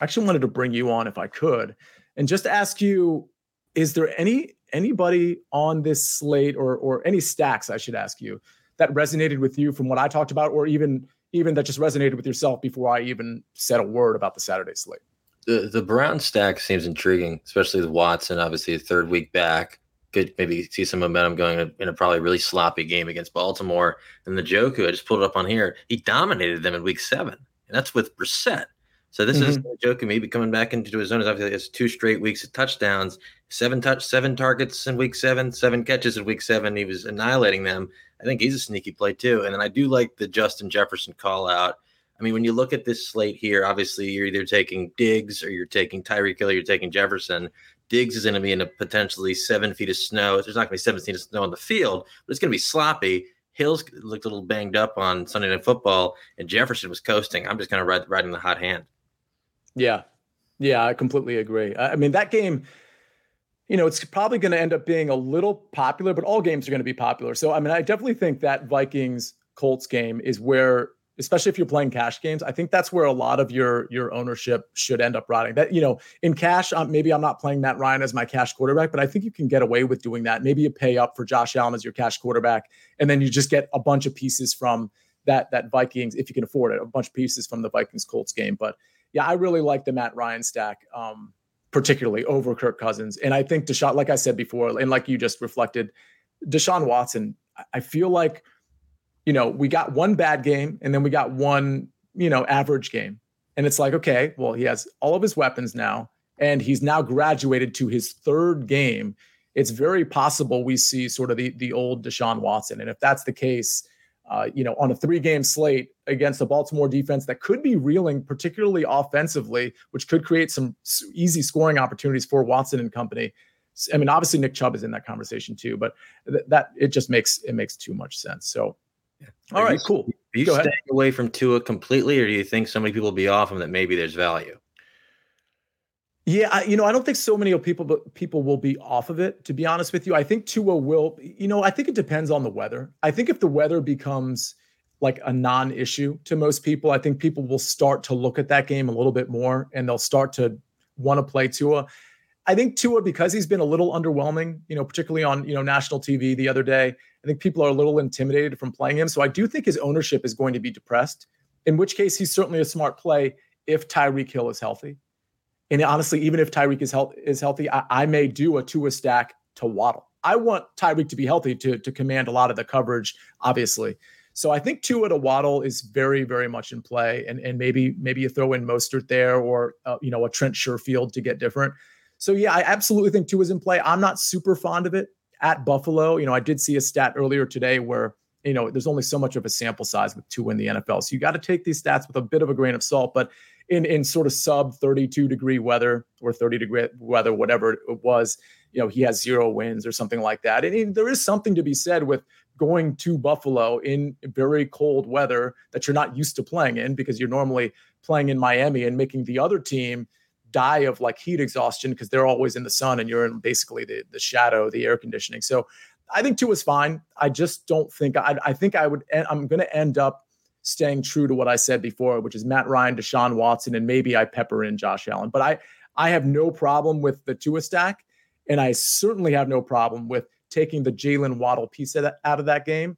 Speaker 1: I actually wanted to bring you on if I could and just ask you is there any anybody on this slate or or any stacks I should ask you that resonated with you from what I talked about or even even that just resonated with yourself before I even said a word about the Saturday slate?
Speaker 4: The the Brown stack seems intriguing, especially with Watson, obviously a third week back could maybe see some momentum going in a probably really sloppy game against Baltimore. And the Njoku, I just pulled it up on here. He dominated them in week seven, and that's with Brissett. So this mm-hmm. is Njoku maybe coming back into his own. Obviously, it's two straight weeks of touchdowns, seven touch, seven targets in week seven, seven catches in week seven. He was annihilating them. I think he's a sneaky play too. And then I do like the Justin Jefferson call out. I mean, when you look at this slate here, obviously you're either taking Diggs or you're taking Tyreek Hill, you're taking Jefferson. Diggs is going to be in a potentially seven feet of snow. There's not going to be seven feet of snow on the field, but it's going to be sloppy. Hills looked a little banged up on Sunday Night Football, and Jefferson was coasting. I'm just kind of ride, riding the hot hand.
Speaker 1: Yeah, yeah, I completely agree. I mean, that game, you know, it's probably going to end up being a little popular, but all games are going to be popular. So, I mean, I definitely think that Vikings Colts game is where especially if you're playing cash games. I think that's where a lot of your your ownership should end up rotting That you know, in cash, um, maybe I'm not playing Matt Ryan as my cash quarterback, but I think you can get away with doing that. Maybe you pay up for Josh Allen as your cash quarterback, and then you just get a bunch of pieces from that that Vikings if you can afford it, a bunch of pieces from the Vikings Colts game. But yeah, I really like the Matt Ryan stack. Um, particularly over Kirk Cousins. And I think Deshaun, like I said before, and like you just reflected, Deshaun Watson, I feel like you know, we got one bad game and then we got one, you know, average game. And it's like, okay, well, he has all of his weapons now and he's now graduated to his third game. It's very possible we see sort of the the old Deshaun Watson. And if that's the case, uh, you know, on a three game slate against a Baltimore defense that could be reeling, particularly offensively, which could create some easy scoring opportunities for Watson and company. I mean, obviously Nick Chubb is in that conversation too, but th- that it just makes it makes too much sense. So. All right, cool.
Speaker 4: Are you Go staying ahead. away from Tua completely, or do you think so many people will be off him that maybe there's value?
Speaker 1: Yeah, I, you know, I don't think so many people but people will be off of it. To be honest with you, I think Tua will. You know, I think it depends on the weather. I think if the weather becomes like a non-issue to most people, I think people will start to look at that game a little bit more, and they'll start to want to play Tua. I think Tua, because he's been a little underwhelming, you know, particularly on you know national TV the other day. I think people are a little intimidated from playing him. So I do think his ownership is going to be depressed. In which case, he's certainly a smart play if Tyreek Hill is healthy. And honestly, even if Tyreek is, health, is healthy, I, I may do a Tua stack to Waddle. I want Tyreek to be healthy to, to command a lot of the coverage, obviously. So I think Tua to Waddle is very, very much in play, and and maybe maybe you throw in Mostert there, or uh, you know a Trent Sherfield to get different. So yeah, I absolutely think Tua is in play. I'm not super fond of it at Buffalo. You know, I did see a stat earlier today where you know there's only so much of a sample size with Tua in the NFL, so you got to take these stats with a bit of a grain of salt. But in in sort of sub 32 degree weather or 30 degree weather, whatever it was, you know, he has zero wins or something like that. And, and there is something to be said with going to Buffalo in very cold weather that you're not used to playing in because you're normally playing in Miami and making the other team die of like heat exhaustion because they're always in the sun and you're in basically the the shadow, the air conditioning. So I think Tua is fine. I just don't think I, I think I would. I'm going to end up staying true to what I said before, which is Matt Ryan, Deshaun Watson, and maybe I pepper in Josh Allen. But I I have no problem with the Tua stack, and I certainly have no problem with taking the Jalen Waddle piece of that, out of that game,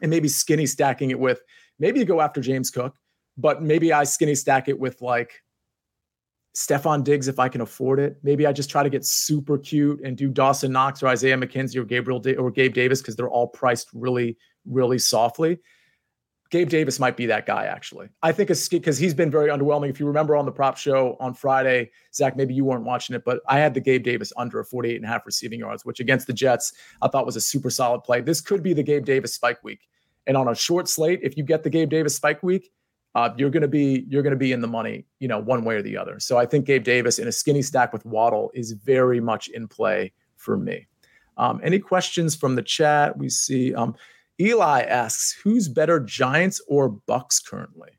Speaker 1: and maybe skinny stacking it with maybe you go after James Cook, but maybe I skinny stack it with like Stefon Diggs if I can afford it. Maybe I just try to get super cute and do Dawson Knox or Isaiah McKenzie or Gabriel da- or Gabe Davis because they're all priced really, really softly. Gabe Davis might be that guy, actually. I think because he's been very underwhelming. If you remember on the prop show on Friday, Zach, maybe you weren't watching it, but I had the Gabe Davis under a 48 and a half receiving yards, which against the Jets, I thought was a super solid play. This could be the Gabe Davis spike week. And on a short slate, if you get the Gabe Davis spike week, uh, you're going to be you're going to be in the money, you know, one way or the other. So I think Gabe Davis in a skinny stack with Waddle is very much in play for me. Um, any questions from the chat? We see um, Eli asks, who's better, Giants or Bucks currently?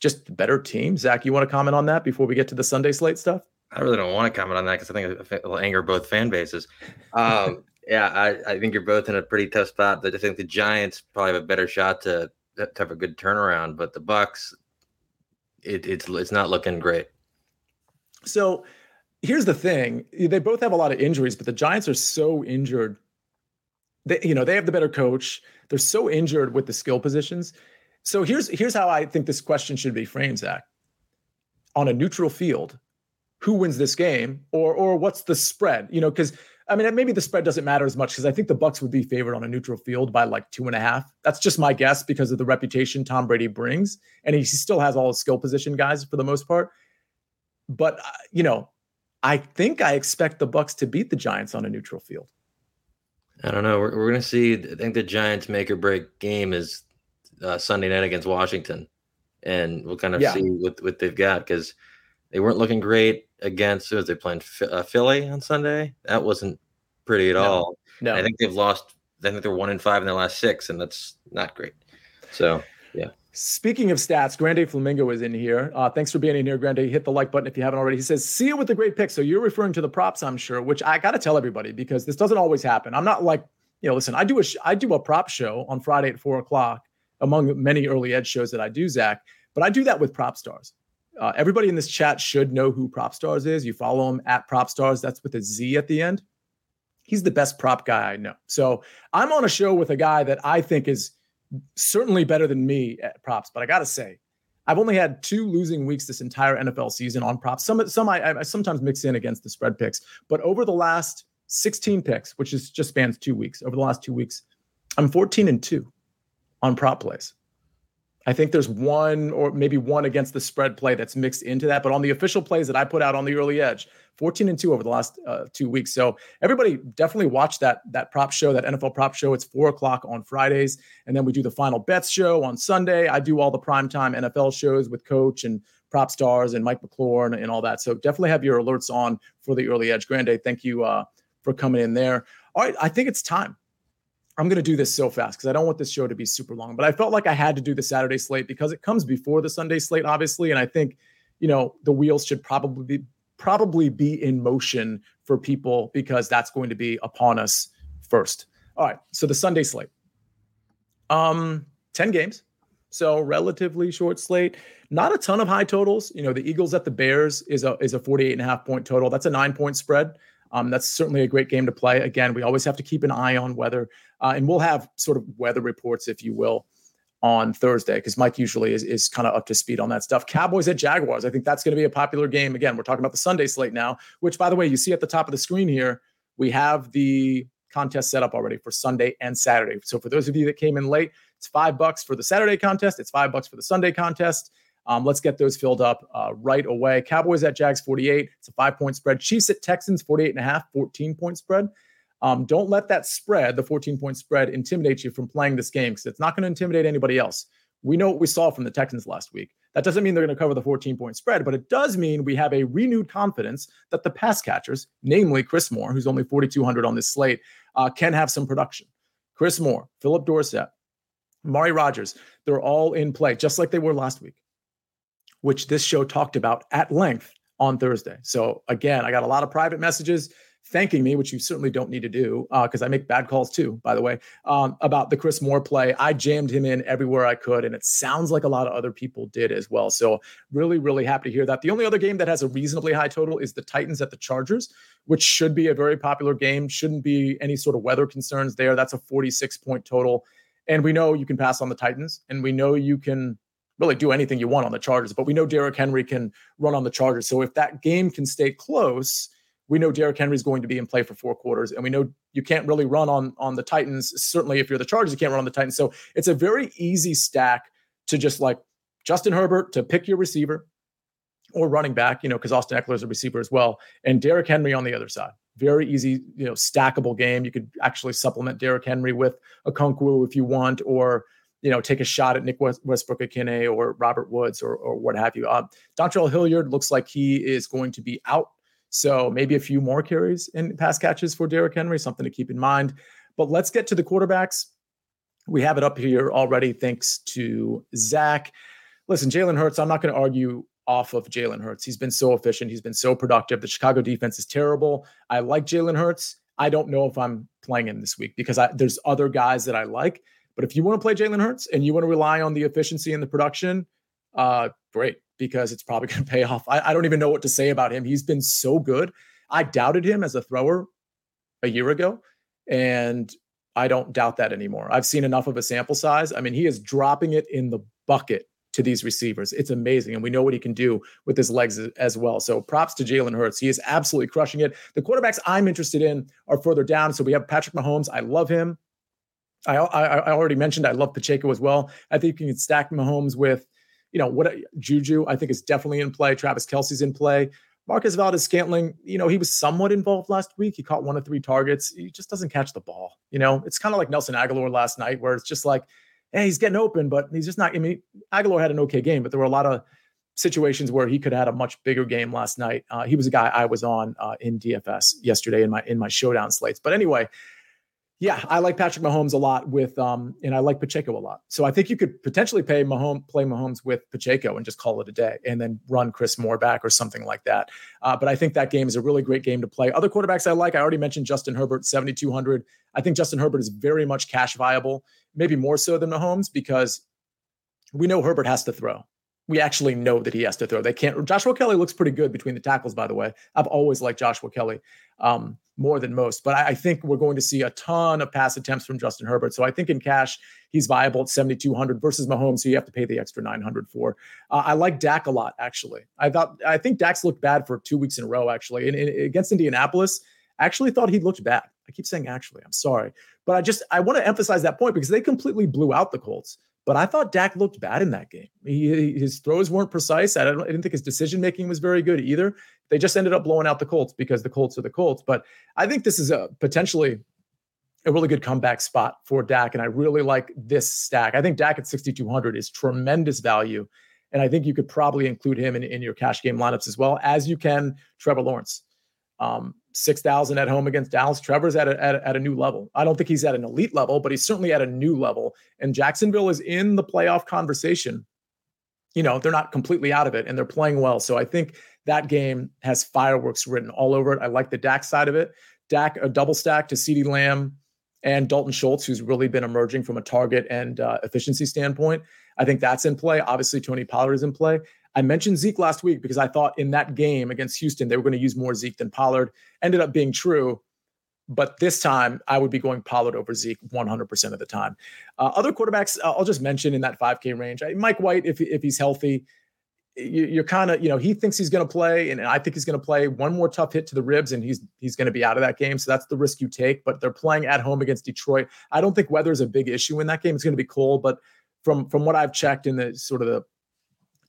Speaker 1: Just better team. Zach, you want to comment on that before we get to the Sunday slate stuff?
Speaker 4: I really don't want to comment on that because I think it will anger both fan bases. Um, yeah, I, I, think you're both in a pretty tough spot. But I think the Giants probably have a better shot to, to have a good turnaround, but the Bucks, it, it's it's not looking great.
Speaker 1: So here's the thing: they both have a lot of injuries, but the Giants are so injured they, you know, they have the better coach. They're so injured with the skill positions. So here's here's how I think this question should be framed, Zach. On a neutral field, who wins this game, or or what's the spread? You know, because I mean, maybe the spread doesn't matter as much because I think the Bucks would be favored on a neutral field by like two and a half. That's just my guess because of the reputation Tom Brady brings, and he still has all his skill position guys for the most part. But uh, you know, I think I expect the Bucks to beat the Giants on a neutral field.
Speaker 4: I don't know. We're, we're going to see. I think the Giants' make or break game is uh, Sunday night against Washington, and we'll kind of yeah. see what what they've got because they weren't looking great against. Who was they playing? Uh, Philly on Sunday. That wasn't pretty at no. all. No, I think they've lost. I think they're one in five in their last six, and that's not great. So yeah.
Speaker 1: Speaking of stats, Grande Flamingo is in here. Uh, thanks for being in here, Grande. Hit the like button if you haven't already. He says, "See you with the great pick." So you're referring to the props, I'm sure. Which I got to tell everybody because this doesn't always happen. I'm not like you know. Listen, I do a sh- I do a prop show on Friday at four o'clock, among many early edge shows that I do, Zach. But I do that with prop stars. Uh, everybody in this chat should know who prop stars is. You follow him at prop stars. That's with a Z at the end. He's the best prop guy I know. So I'm on a show with a guy that I think is certainly better than me at props. But I got to say, I've only had two losing weeks this entire NFL season on props. Some some I, I, sometimes mix in against the spread picks, but over the last 16 picks, which is just spans two weeks, over the last two weeks, I'm 14 and two on prop plays. I think there's one or maybe one against the spread play that's mixed into that. But on the official plays that I put out on the early edge, 14 and 2 over the last uh, two weeks. So everybody definitely watch that that prop show, that NFL prop show. It's four o'clock on Fridays. And then we do the final bets show on Sunday. I do all the primetime NFL shows with coach and prop stars and Mike McClure and, and all that. So definitely have your alerts on for the early edge. Grande, thank you uh, for coming in there. All right, I think it's time. I'm going to do this so fast because I don't want this show to be super long, but I felt like I had to do the Saturday slate because it comes before the Sunday slate, obviously. And I think, you know, the wheels should probably be probably be in motion for people because that's going to be upon us first. All right. So the Sunday slate. Um, 10 games. So relatively short slate. Not a ton of high totals. You know, the Eagles at the Bears is a is a 48 and a half point total. That's a nine point spread. Um, that's certainly a great game to play. Again, we always have to keep an eye on weather, uh, and we'll have sort of weather reports, if you will, on Thursday because Mike usually is, is kind of up to speed on that stuff. Cowboys at Jaguars. I think that's going to be a popular game. Again, we're talking about the Sunday slate now, which, by the way, you see at the top of the screen here, we have the contest set up already for Sunday and Saturday. So for those of you that came in late, it's five bucks for the Saturday contest. It's five bucks for the Sunday contest. Um, let's get those filled up uh, right away. Cowboys at Jags 48. It's a five point spread. Chiefs at Texans 48 and a half, 14 point spread. Um, don't let that spread, the 14 point spread, intimidate you from playing this game because it's not going to intimidate anybody else. We know what we saw from the Texans last week. That doesn't mean they're going to cover the 14 point spread, but it does mean we have a renewed confidence that the pass catchers, namely Chris Moore, who's only 4,200 on this slate, uh, can have some production. Chris Moore, Phillip Dorsett, Mari Rodgers, they're all in play, just like they were last week which this show talked about at length on Thursday. So again, I got a lot of private messages thanking me, which you certainly don't need to do because uh, I make bad calls too, by the way, um, about the Chris Moore play. I jammed him in everywhere I could, and it sounds like a lot of other people did as well. So really, really happy to hear that. The only other game that has a reasonably high total is the Titans at the Chargers, which should be a very popular game. Shouldn't be any sort of weather concerns there. That's a 46 point total. And we know you can pass on the Titans, and we know you can really do anything you want on the Chargers. But we know Derrick Henry can run on the Chargers. So if that game can stay close, we know Derrick Henry is going to be in play for four quarters, and we know you can't really run on on the Titans. Certainly, if you're the Chargers, you can't run on the Titans. So it's a very easy stack to just like Justin Herbert to pick your receiver or running back, you know, because Austin Ekeler is a receiver as well, and Derrick Henry on the other side. Very easy, you know, stackable game. You could actually supplement Derrick Henry with Okonkwo if you want, or you know, take a shot at Nick West, Westbrook-Ikhine or Robert Woods or, or what have you. Uh, Dontrell Hilliard looks like he is going to be out. So maybe a few more carries and pass catches for Derrick Henry, something to keep in mind. But let's get to the quarterbacks. We have it up here already, thanks to Zach. Listen, Jalen Hurts, I'm not going to argue off of Jalen Hurts. He's been so efficient. He's been so productive. The Chicago defense is terrible. I like Jalen Hurts. I don't know if I'm playing him this week because I, there's other guys that I like. But if you want to play Jalen Hurts and you want to rely on the efficiency and the production, uh, great, because it's probably going to pay off. I, I don't even know what to say about him. He's been so good. I doubted him as a thrower a year ago, and I don't doubt that anymore. I've seen enough of a sample size. I mean, he is dropping it in the bucket to these receivers. It's amazing. And we know what he can do with his legs as well. So props to Jalen Hurts. He is absolutely crushing it. The quarterbacks I'm interested in are further down. So we have Patrick Mahomes. I love him. I, I, I already mentioned I love Pacheco as well. I think you can stack Mahomes with, you know, what Juju I think is definitely in play. Travis Kelce's in play. Marquez Valdes-Scantling, you know, he was somewhat involved last week. He caught one of three targets. He just doesn't catch the ball. You know, it's kind of like Nelson Agholor last night, where it's just like, hey, he's getting open, but he's just not. I mean, Agholor had an okay game, but there were a lot of situations where he could have had a much bigger game last night. Uh, he was a guy I was on uh, in DFS yesterday in my in my showdown slates. But anyway, yeah, I like Patrick Mahomes a lot with um, and I like Pacheco a lot. So I think you could potentially pay Mahomes, play Mahomes with Pacheco and just call it a day, and then run Chris Moore back or something like that. Uh, but I think that game is a really great game to play. Other quarterbacks I like, I already mentioned Justin Herbert, seventy two hundred. I think Justin Herbert is very much cash viable, maybe more so than Mahomes because we know Herbert has to throw we actually know that he has to throw. They can't. Joshua Kelley looks pretty good between the tackles, by the way. I've always liked Joshua Kelley um, more than most, but I, I, think we're going to see a ton of pass attempts from Justin Herbert. So I think in cash, he's viable at 7,200 versus Mahomes, who you have to pay the extra 900 for. Uh, I like Dak a lot, actually. I thought, I think Dak's looked bad for two weeks in a row, actually. And, and against Indianapolis, I actually thought he looked bad. I keep saying actually, I'm sorry. But I just I want to emphasize that point because they completely blew out the Colts. But I thought Dak looked bad in that game. He, his throws weren't precise. I, I didn't think his decision making was very good either. They just ended up blowing out the Colts because the Colts are the Colts. But I think this is a potentially a really good comeback spot for Dak. And I really like this stack. I think Dak at 6,200 is tremendous value. And I think you could probably include him in, in your cash game lineups as well as you can Trevor Lawrence. Um, 6,000 at home against Dallas. Trevor's at a, at, a, at a new level. I don't think he's at an elite level, but he's certainly at a new level. And Jacksonville is in the playoff conversation. You know, they're not completely out of it and they're playing well. So I think that game has fireworks written all over it. I like the Dak side of it. Dak, a double stack to CeeDee Lamb and Dalton Schultz, who's really been emerging from a target and uh, efficiency standpoint. I think that's in play. Obviously, Tony Pollard is in play. I mentioned Zeke last week because I thought in that game against Houston, they were going to use more Zeke than Pollard. Ended up being true. But this time, I would be going Pollard over Zeke 100% of the time. Uh, other quarterbacks, uh, I'll just mention in that 5K range. Mike White, if, if he's healthy, you're kind of, you know, he thinks he's going to play, and I think he's going to play one more tough hit to the ribs, and he's he's going to be out of that game. So that's the risk you take. But they're playing at home against Detroit. I don't think weather is a big issue in that game. It's going to be cold, but from from what I've checked in the sort of the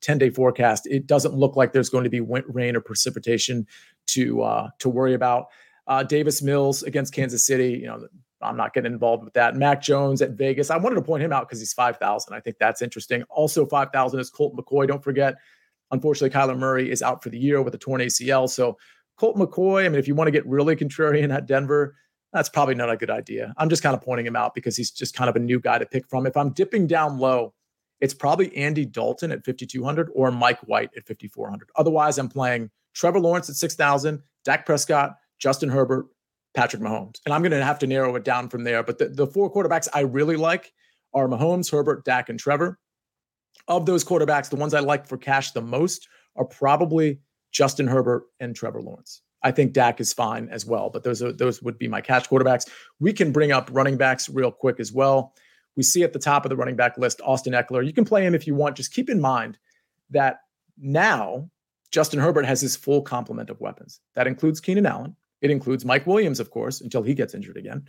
Speaker 1: 10 day forecast, it doesn't look like there's going to be rain or precipitation to uh, to worry about. Uh, Davis Mills against Kansas City, you know, I'm not getting involved with that. Mac Jones at Vegas, I wanted to point him out because he's 5,000. I think that's interesting. Also, 5,000 is Colt McCoy. Don't forget, unfortunately, Kyler Murray is out for the year with a torn ACL. So, Colt McCoy, I mean, if you want to get really contrarian at Denver, that's probably not a good idea. I'm just kind of pointing him out because he's just kind of a new guy to pick from. If I'm dipping down low, it's probably Andy Dalton at 5,200 or Mike White at 5,400. Otherwise, I'm playing Trevor Lawrence at 6,000, Dak Prescott, Justin Herbert, Patrick Mahomes. And I'm going to have to narrow it down from there. But the, the four quarterbacks I really like are Mahomes, Herbert, Dak, and Trevor. Of those quarterbacks, the ones I like for cash the most are probably Justin Herbert and Trevor Lawrence. I think Dak is fine as well, but those are those would be my cash quarterbacks. We can bring up running backs real quick as well. We see at the top of the running back list Austin Ekeler. You can play him if you want. Just keep in mind that now Justin Herbert has his full complement of weapons. That includes Keenan Allen. It includes Mike Williams, of course, until he gets injured again.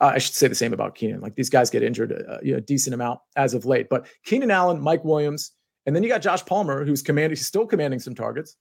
Speaker 1: Uh, I should say the same about Keenan. Like these guys get injured a, uh, a decent amount as of late. But Keenan Allen, Mike Williams, and then you got Josh Palmer, who's commanding, he's still commanding some targets.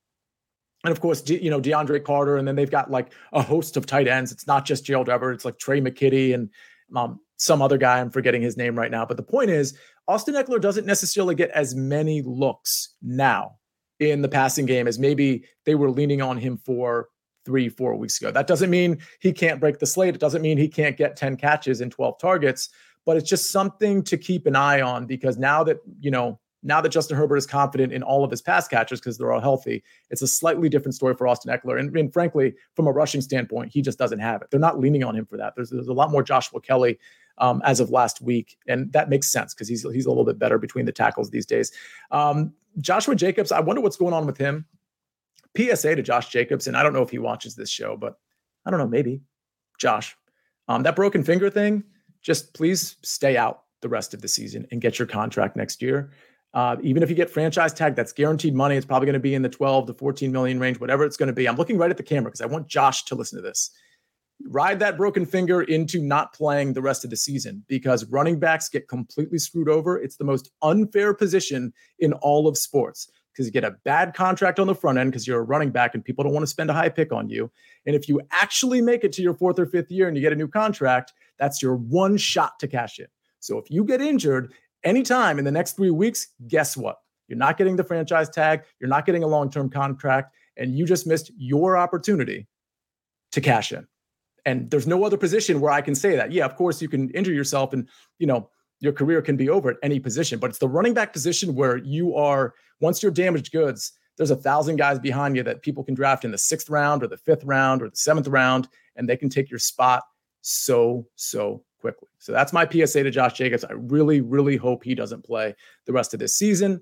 Speaker 1: And of course, you know, DeAndre Carter. And then they've got like a host of tight ends. It's not just Gerald Everett, it's like Tre' McKitty and um, some other guy. I'm forgetting his name right now. But the point is, Austin Ekeler doesn't necessarily get as many looks now in the passing game as maybe they were leaning on him for three, four weeks ago. That doesn't mean he can't break the slate. It doesn't mean he can't get 10 catches and 12 targets, but it's just something to keep an eye on because now that, you know, now that Justin Herbert is confident in all of his pass catchers because they're all healthy, it's a slightly different story for Austin Ekeler. And, and, frankly, from a rushing standpoint, he just doesn't have it. They're not leaning on him for that. There's, there's a lot more Joshua Kelley um, as of last week, and that makes sense because he's he's a little bit better between the tackles these days. Um, Joshua Jacobs, I wonder what's going on with him. PSA to Josh Jacobs, and I don't know if he watches this show, but I don't know, maybe Josh. Um, that broken finger thing, just please stay out the rest of the season and get your contract next year. Uh, even if you get franchise tag, that's guaranteed money. It's probably going to be in the 12 to 14 million range, whatever it's going to be. I'm looking right at the camera because I want Josh to listen to this. Ride that broken finger into not playing the rest of the season because running backs get completely screwed over. It's the most unfair position in all of sports because you get a bad contract on the front end because you're a running back and people don't want to spend a high pick on you. And if you actually make it to your fourth or fifth year and you get a new contract, that's your one shot to cash in. So if you get injured anytime in the next three weeks, guess what? You're not getting the franchise tag, you're not getting a long term contract, and you just missed your opportunity to cash in. And there's no other position where I can say that. Yeah, of course, you can injure yourself and, you know, your career can be over at any position, but it's the running back position where you are, once you're damaged goods, there's a thousand guys behind you that people can draft in the sixth round or the fifth round or the seventh round, and they can take your spot so, so quickly. So that's my PSA to Josh Jacobs. I really, really hope he doesn't play the rest of this season.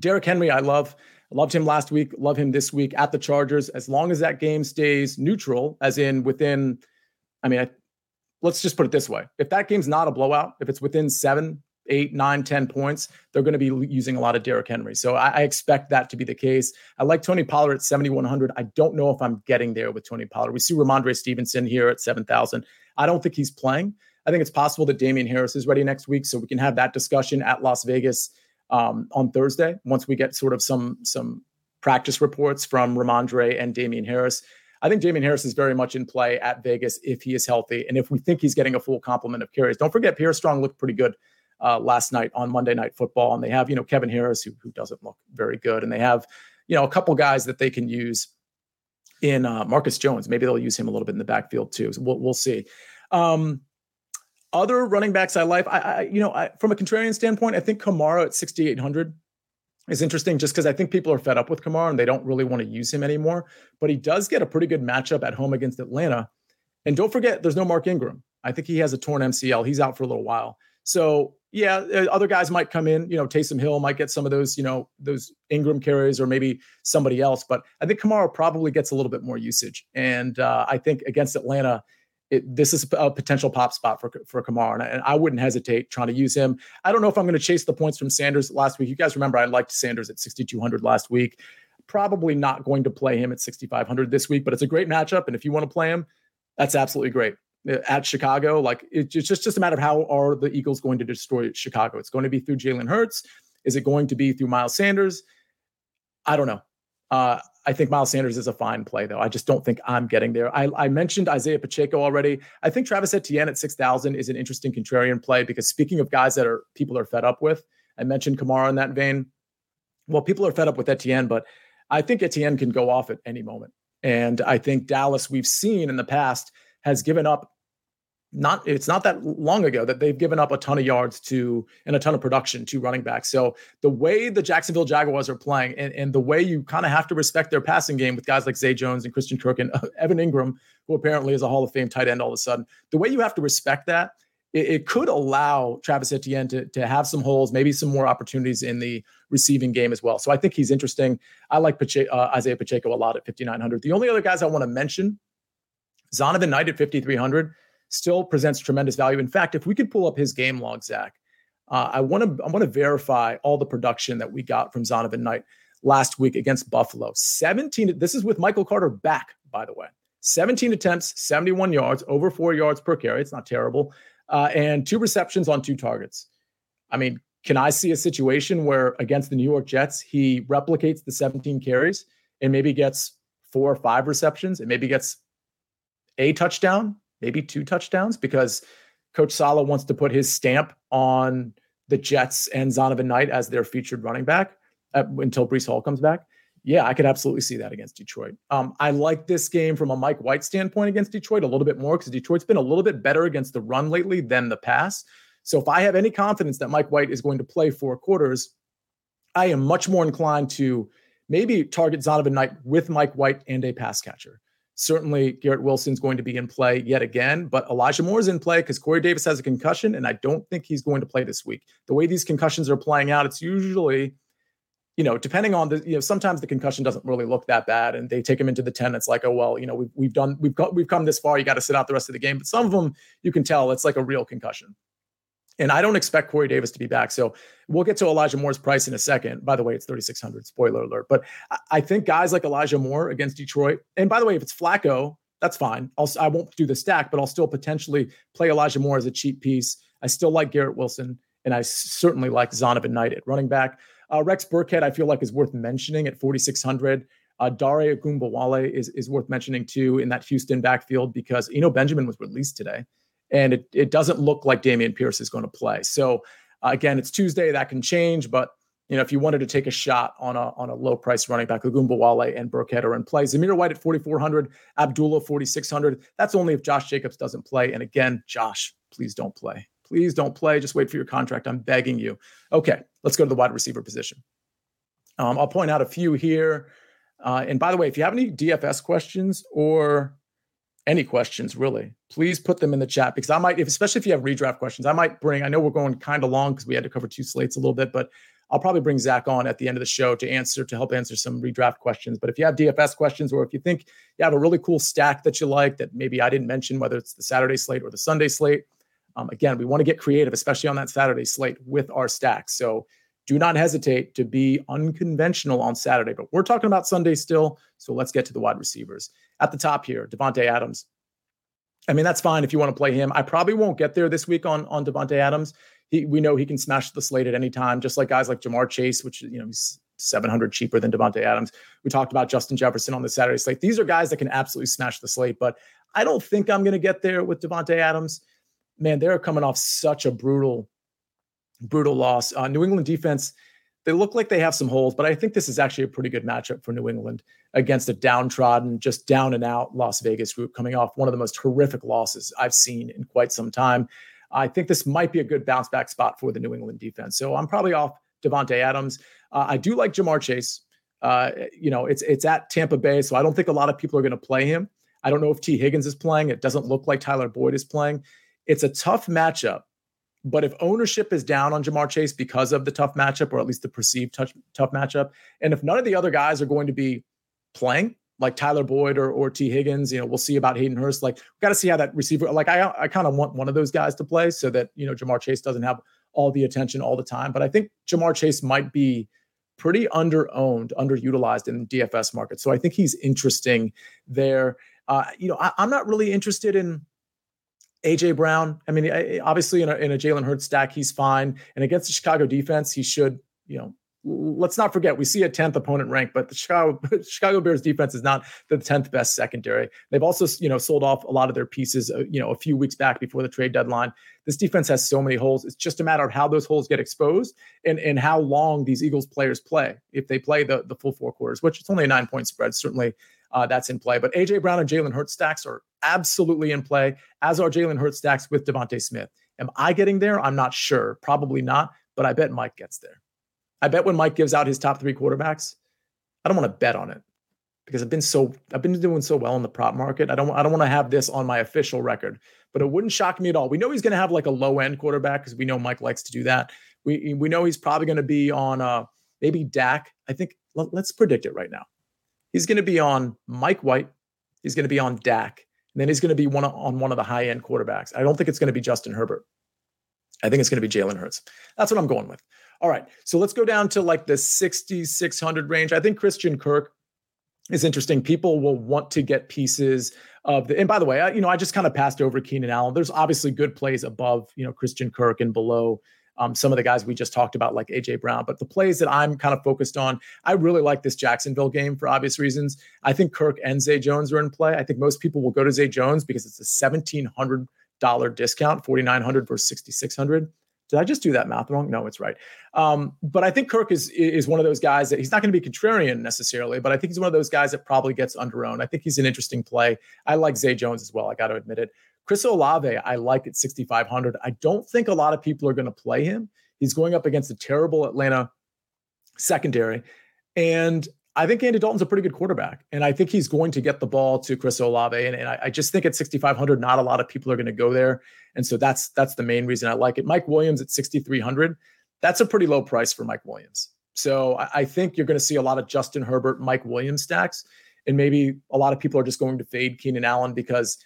Speaker 1: Derrick Henry, I love. Loved him last week. Love him this week at the Chargers. As long as that game stays neutral, as in within, I mean, I, let's just put it this way: if that game's not a blowout, if it's within seven, eight, nine, ten points, they're going to be using a lot of Derrick Henry. So I, I, expect that to be the case. I like Tony Pollard at 7,100. I don't know if I'm getting there with Tony Pollard. We see Rhamondre Stevenson here at 7,000. I don't think he's playing. I think it's possible that Damien Harris is ready next week, so we can have that discussion at Las Vegas um, on Thursday once we get sort of some some practice reports from Rhamondre and Damien Harris. I think Damien Harris is very much in play at Vegas if he is healthy and if we think he's getting a full complement of carries. Don't forget, Pierre Strong looked pretty good uh, last night on Monday Night Football, and they have you know Kevin Harris who who doesn't look very good, and they have you know a couple guys that they can use in uh, Marcus Jones. Maybe they'll use him a little bit in the backfield too. So we'll, we'll see. Um, other running backs I like, I, I you know, I, from a contrarian standpoint, I think Kamara at 6,800 is interesting just because I think people are fed up with Kamara and they don't really want to use him anymore. But he does get a pretty good matchup at home against Atlanta. And don't forget, there's no Mark Ingram. I think he has a torn MCL. He's out for a little while. So yeah, uh, other guys might come in. You know, Taysom Hill might get some of those, you know, those Ingram carries, or maybe somebody else. But I think Kamara probably gets a little bit more usage. And uh, I think against Atlanta, it, this is a potential pop spot for for Kamara, and I, and I, wouldn't hesitate trying to use him. I don't know if I'm going to chase the points from Sanders last week. You guys remember I liked Sanders at 6,200 last week. Probably not going to play him at 6,500 this week, but it's a great matchup, and if you want to play him, that's absolutely great uh, at Chicago. Like it's just just a matter of how are the Eagles going to destroy Chicago? It's going to be through Jalen Hurts. Is it going to be through Miles Sanders? I don't know. Uh, I think Miles Sanders is a fine play, though. I just don't think I'm getting there. I, I mentioned Isaiah Pacheco already. I think Travis Etienne at 6,000 is an interesting contrarian play because speaking of guys that are people are fed up with, I mentioned Kamara in that vein. Well, people are fed up with Etienne, but I think Etienne can go off at any moment. And I think Dallas, we've seen in the past, has given up not it's not that long ago that they've given up a ton of yards to and a ton of production to running backs. So the way the Jacksonville Jaguars are playing and, and the way you kind of have to respect their passing game with guys like Zay Jones and Christian Kirk and uh, Evan Engram, who apparently is a Hall of Fame tight end all of a sudden, the way you have to respect that, it, it could allow Travis Etienne to, to have some holes, maybe some more opportunities in the receiving game as well. So I think he's interesting. I like Pache- uh, Isaiah Pacheco a lot at 5,900. The only other guys I want to mention, Zonovan Knight at 5,300 still presents tremendous value. In fact, if we could pull up his game log, Zach, uh, I want to I want to verify all the production that we got from Zonovan Knight last week against Buffalo. 17. This is with Michael Carter back, by the way. 17 attempts, 71 yards, over four yards per carry. It's not terrible, uh, and two receptions on two targets. I mean, can I see a situation where against the New York Jets he replicates the 17 carries and maybe gets four or five receptions and maybe gets a touchdown maybe two touchdowns because Coach Saleh wants to put his stamp on the Jets and Zonovan Knight as their featured running back uh, until Breece Hall comes back. Yeah, I could absolutely see that against Detroit. Um, I like this game from a Mike White standpoint against Detroit a little bit more because Detroit's been a little bit better against the run lately than the pass. So if I have any confidence that Mike White is going to play four quarters, I am much more inclined to maybe target Zonovan Knight with Mike White and a pass catcher. Certainly, Garrett Wilson's going to be in play yet again, but Elijah Moore's in play because Corey Davis has a concussion, and I don't think he's going to play this week. The way these concussions are playing out, it's usually, you know, depending on the, you know, sometimes the concussion doesn't really look that bad, and they take him into the ten. It's like, oh well, you know, we've we've done we've got we've come this far. You got to sit out the rest of the game. But some of them, you can tell it's like a real concussion. And I don't expect Corey Davis to be back. So we'll get to Elijah Moore's price in a second. By the way, it's 3,600. Spoiler alert. But I think guys like Elijah Moore against Detroit, and by the way, if it's Flacco, that's fine. I'll, I won't do the stack, but I'll still potentially play Elijah Moore as a cheap piece. I still like Garrett Wilson, and I certainly like Zonovan Knight at running back. Uh, Rex Burkhead, I feel like is worth mentioning at 4,600. Uh, Dare Ogunbowale is, is worth mentioning too in that Houston backfield because Eno Benjamin was released today and it, it doesn't look like Dameon Pierce is going to play. So uh, again, it's Tuesday. That can change, but you know, if you wanted to take a shot on a on a low price running back, Ogunbowale and Burkhead are in play. Zamir White at 4,400, Abdullah 4,600. That's only if Josh Jacobs doesn't play. And again, Josh, please don't play. Please don't play. Just wait for your contract. I'm begging you. Okay, let's go to the wide receiver position. Um, I'll point out a few here. Uh, and by the way, if you have any DFS questions or any questions really, please put them in the chat because I might, if, especially if you have redraft questions, I might bring. I know we're going kind of long because we had to cover two slates a little bit, but I'll probably bring Zach on at the end of the show to answer to help answer some redraft questions. But if you have DFS questions or if you think you have a really cool stack that you like that maybe I didn't mention, whether it's the Saturday slate or the Sunday slate, um, again, we want to get creative, especially on that Saturday slate with our stacks. So do not hesitate to be unconventional on Saturday. But we're talking about Sunday still. So let's get to the wide receivers. At the top here, Davante Adams. I mean, that's fine if you want to play him. I probably won't get there this week on on Davante Adams. He, we know he can smash the slate at any time, just like guys like Ja'Marr Chase, which you know he's 700 cheaper than Davante Adams. We talked about Justin Jefferson on the Saturday slate. These are guys that can absolutely smash the slate, but I don't think I'm going to get there with Davante Adams. Man, they're coming off such a brutal, brutal loss. Uh, New England defense, they look like they have some holes, but I think this is actually a pretty good matchup for New England against a downtrodden, just down and out Las Vegas group coming off one of the most horrific losses I've seen in quite some time. I think this might be a good bounce back spot for the New England defense. So I'm probably off Davante Adams. Uh, I do like Ja'Marr Chase. Uh, you know, it's it's at Tampa Bay, so I don't think a lot of people are going to play him. I don't know if Tee Higgins is playing. It doesn't look like Tyler Boyd is playing. It's a tough matchup, but if ownership is down on Ja'Marr Chase because of the tough matchup, or at least the perceived touch, tough matchup, and if none of the other guys are going to be playing, like Tyler Boyd or, or Tee Higgins, you know, we'll see about Hayden Hurst. Like, got to see how that receiver. Like, I I kind of want one of those guys to play so that you know Ja'Marr Chase doesn't have all the attention all the time. But I think Ja'Marr Chase might be pretty under owned, underutilized in the DFS market. So I think he's interesting there. Uh, you know, I, am not really interested in AJ Brown. I mean, obviously in a, in a Jalen Hurts stack, he's fine. And against the Chicago defense, he should, you know, let's not forget we see a 10th opponent rank but the chicago chicago bears defense is not the 10th best secondary they've also you know sold off a lot of their pieces uh, you know a few weeks back before the trade deadline this defense has so many holes it's just a matter of how those holes get exposed and and how long these eagles players play if they play the the full four quarters which it's only a nine point spread certainly uh, that's in play but aj brown and jalen hurts stacks are absolutely in play as are jalen hurts stacks with devonta smith am i getting there i'm not sure probably not but i bet mike gets there I bet when Mike gives out his top three quarterbacks, I don't want to bet on it because I've been so I've been doing so well in the prop market. I don't I don't want to have this on my official record, but it wouldn't shock me at all. We know he's going to have like a low end quarterback because we know Mike likes to do that. We we know he's probably going to be on uh maybe Dak. I think let, let's predict it right now. He's going to be on Mike White. He's going to be on Dak, and then he's going to be one on one of the high end quarterbacks. I don't think it's going to be Justin Herbert. I think it's going to be Jalen Hurts. That's what I'm going with. All right. So let's go down to like the 6,600 range. I think Christian Kirk is interesting. People will want to get pieces of the, and by the way, I, you know, I just kind of passed over Keenan Allen. There's obviously good plays above, you know, Christian Kirk and below um, some of the guys we just talked about, like AJ Brown. But the plays that I'm kind of focused on, I really like this Jacksonville game for obvious reasons. I think Kirk and Zay Jones are in play. I think most people will go to Zay Jones because it's a $1,700 discount, 4,900 versus 6,600. Did I just do that math wrong? No, it's right. Um, but I think Kirk is is one of those guys that he's not going to be contrarian necessarily, but I think he's one of those guys that probably gets under owned. I think he's an interesting play. I like Zay Jones as well. I got to admit it. Chris Olave, I like at 6,500. I don't think a lot of people are going to play him. He's going up against a terrible Atlanta secondary. And I think Andy Dalton's a pretty good quarterback, and I think he's going to get the ball to Chris Olave. And, and I, I, just think at 6,500, not a lot of people are going to go there, and so that's that's the main reason I like it. Mike Williams at 6,300, that's a pretty low price for Mike Williams. So I, I think you're going to see a lot of Justin Herbert, Mike Williams stacks, and maybe a lot of people are just going to fade Keenan Allen because,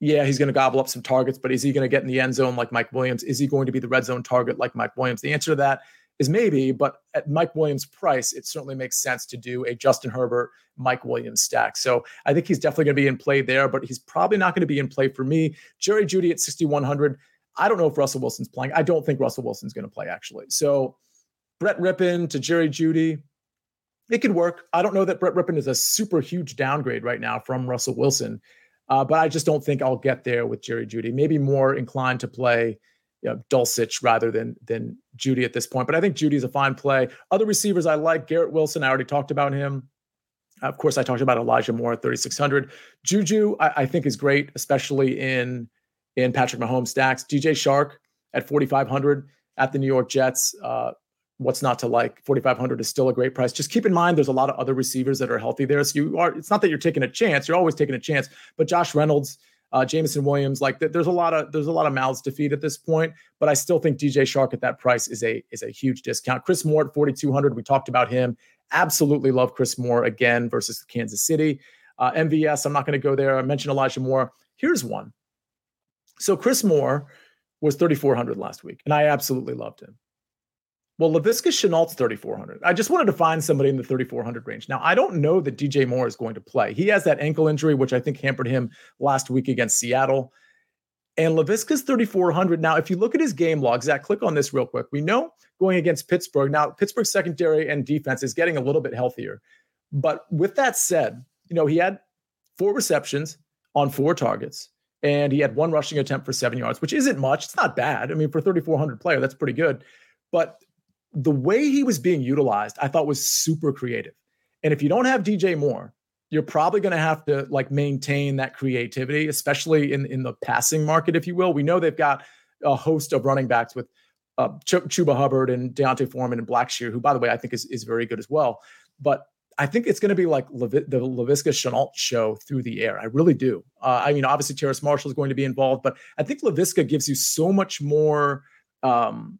Speaker 1: yeah, he's going to gobble up some targets, but is he going to get in the end zone like Mike Williams? Is he going to be the red zone target like Mike Williams? The answer to that is maybe, but at Mike Williams' price, it certainly makes sense to do a Justin Herbert, Mike Williams stack. So I think he's definitely going to be in play there, but he's probably not going to be in play for me. Jerry Jeudy at 6,100. I don't know if Russell Wilson's playing. I don't think Russell Wilson's going to play actually. So Brett Rypien to Jerry Jeudy, it could work. I don't know that Brett Rypien is a super huge downgrade right now from Russell Wilson, uh, but I just don't think I'll get there with Jerry Jeudy. Maybe more inclined to play you know, Dulcich rather than than Jeudy at this point. But I think Jeudy's a fine play. Other receivers I like Garrett Wilson. I already talked about him. Of course, I talked about Elijah Moore at 3,600. Juju, I, I, think is great, especially in in Patrick Mahomes stacks. DJ Chark at 4,500 at the New York Jets. Uh, what's not to like? 4,500 is still a great price. Just keep in mind, there's a lot of other receivers that are healthy there. So you are. It's not that you're taking a chance. You're always taking a chance. But Josh Reynolds uh, Jameson Williams. Like there's a lot of there's a lot of mouths to feed at this point, but I still think DJ Chark at that price is a is a huge discount. Chris Moore at 4200. We talked about him. Absolutely love Chris Moore again versus Kansas City. Uh, MVS. I'm not going to go there. I mentioned Elijah Moore. Here's one. So Chris Moore was 3400 last week, and I absolutely loved him. Well, Laviska Shenault's 3,400. I just wanted to find somebody in the 3,400 range. Now, I don't know that DJ Moore is going to play. He has that ankle injury, which I think hampered him last week against Seattle. And Laviska's 3,400. Now, if you look at his game log, Zach, click on this real quick. We know going against Pittsburgh. Now, Pittsburgh's secondary and defense is getting a little bit healthier. But with that said, you know, he had four receptions on four targets and he had one rushing attempt for seven yards, which isn't much. It's not bad. I mean, for 3,400 player, that's pretty good. But the way he was being utilized, I thought was super creative. And if you don't have DJ Moore, you're probably going to have to like maintain that creativity, especially in in the passing market, if you will. We know they've got a host of running backs with uh, Ch- Chuba Hubbard and D'Onta Foreman and Blackshear, who, by the way, I think is is very good as well. But I think it's going to be like Levi- the Laviska Shenault show through the air. I really do. Uh, I mean, obviously, Terrace Marshall is going to be involved, but I think Laviska gives you so much more. Um,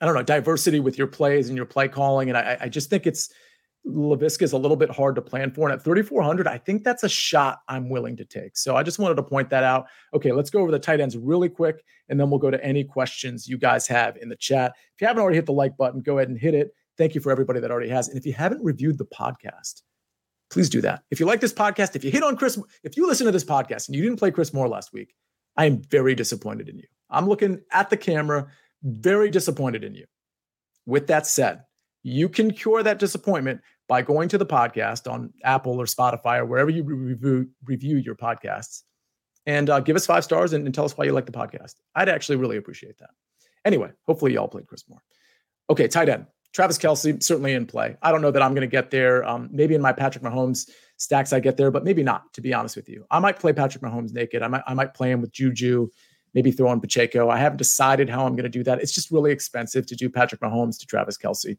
Speaker 1: I don't know diversity with your plays and your play calling, and I, I just think it's Laviska is a little bit hard to plan for. And at 3,400, I think that's a shot I'm willing to take. So I just wanted to point that out. Okay, let's go over the tight ends really quick, and then we'll go to any questions you guys have in the chat. If you haven't already hit the like button, go ahead and hit it. Thank you for everybody that already has. And if you haven't reviewed the podcast, please do that. If you like this podcast, if you hit on Chris, if you listen to this podcast and you didn't play Chris Moore last week, I am very disappointed in you. I'm looking at the camera, very disappointed in you. With that said, you can cure that disappointment by going to the podcast on Apple or Spotify or wherever you review, review your podcasts and uh, give us five stars and, and, tell us why you like the podcast. I'd actually really appreciate that. Anyway, hopefully y'all played Chris Moore. Okay, tight end. Travis Kelce certainly in play. I don't know that I'm going to get there. Um, maybe in my Patrick Mahomes stacks, I get there, but maybe not, to be honest with you. I might play Patrick Mahomes naked. I might, I might play him with Juju, maybe throw on Pacheco. I haven't decided how I'm going to do that. It's just really expensive to do Patrick Mahomes to Travis Kelce.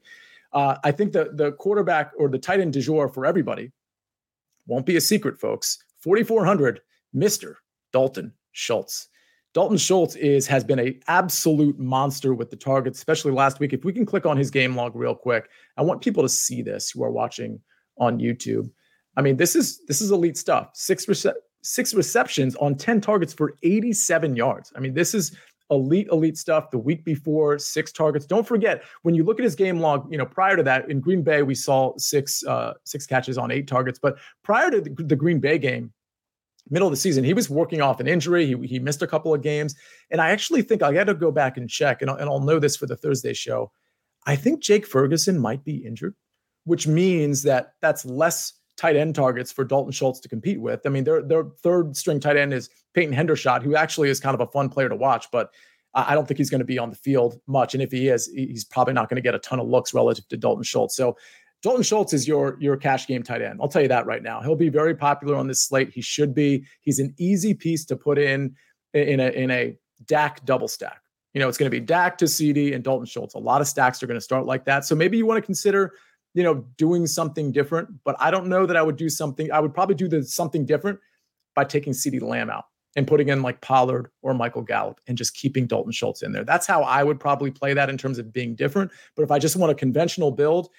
Speaker 1: Uh, I think the the quarterback or the tight end du jour for everybody won't be a secret, folks. 4,400, Mister Dalton Schultz. Dalton Schultz is has been a absolute monster with the targets, especially last week. If we can click on his game log real quick, I want people to see this who are watching on YouTube. I mean, this is this is elite stuff. Six rece- six receptions on 10 targets for 87 yards. I mean, this is elite, elite stuff. The week before, six targets. Don't forget when you look at his game log. You know, prior to that, in Green Bay, we saw six uh, six catches on eight targets. But prior to the, the Green Bay game, middle of the season, he was working off an injury. He, he missed a couple of games, and I actually think I got to go back and check, and I'll, and I'll know this for the Thursday show. I think Jake Ferguson might be injured, which means that that's less tight end targets for Dalton Schultz to compete with. I mean, their their third string tight end is Peyton Hendershot, who actually is kind of a fun player to watch, but I don't think he's going to be on the field much. And if he is, he's probably not going to get a ton of looks relative to Dalton Schultz. So Dalton Schultz is your your cash game tight end. I'll tell you that right now. He'll be very popular on this slate. He should be. He's an easy piece to put in in a in a Dak double stack. You know, it's going to be Dak to CD and Dalton Schultz. A lot of stacks are going to start like that. So maybe you want to consider you know, doing something different. But I don't know that I would do something. I would probably do the something different by taking CeeDee Lamb out and putting in like Pollard or Michael Gallup and just keeping Dalton Schultz in there. That's how I would probably play that in terms of being different. But if I just want a conventional build,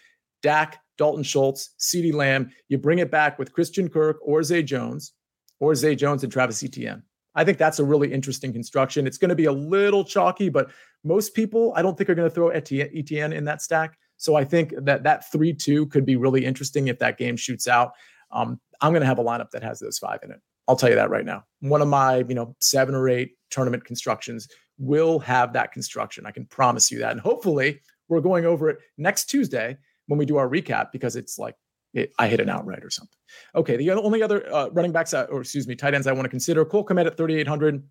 Speaker 1: Dak, Dalton Schultz, CeeDee Lamb, you bring it back with Christian Kirk or Zay Jones or Zay Jones and Travis Etienne. I think that's a really interesting construction. It's going to be a little chalky, but most people I don't think are going to throw Etienne in that stack. So I think that that 3 2 could be really interesting if that game shoots out. Um, I'm going to have a lineup that has those five in it. I'll tell you that right now. One of my, you know, seven or eight tournament constructions will have that construction. I can promise you that. And hopefully, we're going over it next Tuesday when we do our recap because it's like it, I hit an outright or something. Okay, the only other uh, running backs, uh, or excuse me, tight ends I want to consider Cole Kmet at 3,800,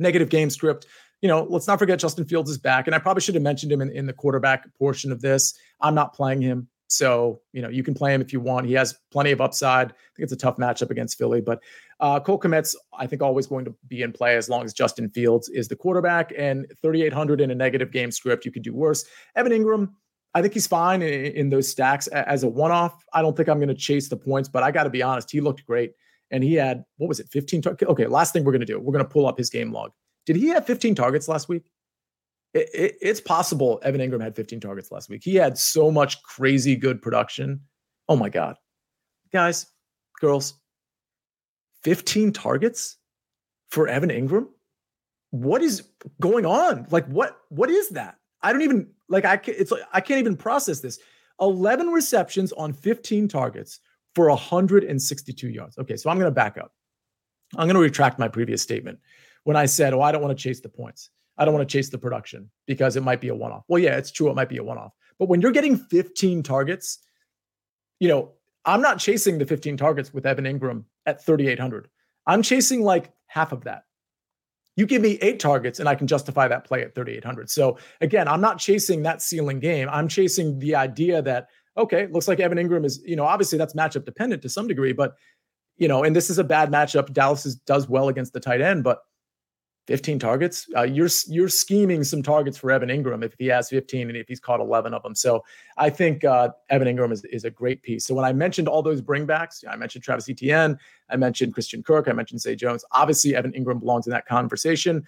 Speaker 1: negative game script you know, let's not forget Justin Fields is back. And I probably should have mentioned him in, in the quarterback portion of this. I'm not playing him. So, you know, you can play him if you want. He has plenty of upside. I think it's a tough matchup against Philly, but uh, Cole Kmet's, I think, always going to be in play as long as Justin Fields is the quarterback. And 3,800 in a negative game script, you could do worse. Evan Engram, I think he's fine in, in those stacks as a one off. I don't think I'm going to chase the points, but I got to be honest, he looked great. And he had, what was it, 15? okay, last thing we're going to do, we're going to pull up his game log. Did he have 15 targets last week? It, it, it's possible Evan Engram had 15 targets last week. He had so much crazy good production. Oh my God. Guys, girls, 15 targets for Evan Engram? What is going on? Like what what is that? I don't even like I can, it's like I can't even process this. 11 receptions on 15 targets for 162 yards. Okay, so I'm going to back up. I'm going to retract my previous statement. When I said, "Oh, I don't want to chase the points. I don't want to chase the production because it might be a one-off." Well, yeah, it's true. It might be a one-off. But when you're getting 15 targets, you know, I'm not chasing the 15 targets with Evan Engram at 3,800. I'm chasing like half of that. You give me eight targets and I can justify that play at 3,800. So again, I'm not chasing that ceiling game. I'm chasing the idea that, okay, looks like Evan Engram is, you know, obviously that's matchup dependent to some degree, but, you know, and this is a bad matchup. Dallas is, does well against the tight end, but 15 targets. Uh, you're you're scheming some targets for Evan Engram if he has 15 and if he's caught 11 of them. So I think uh, Evan Engram is, is a great piece. So when I mentioned all those bringbacks, I mentioned Travis Etienne, I mentioned Christian Kirk, I mentioned Zay Jones. Obviously, Evan Engram belongs in that conversation.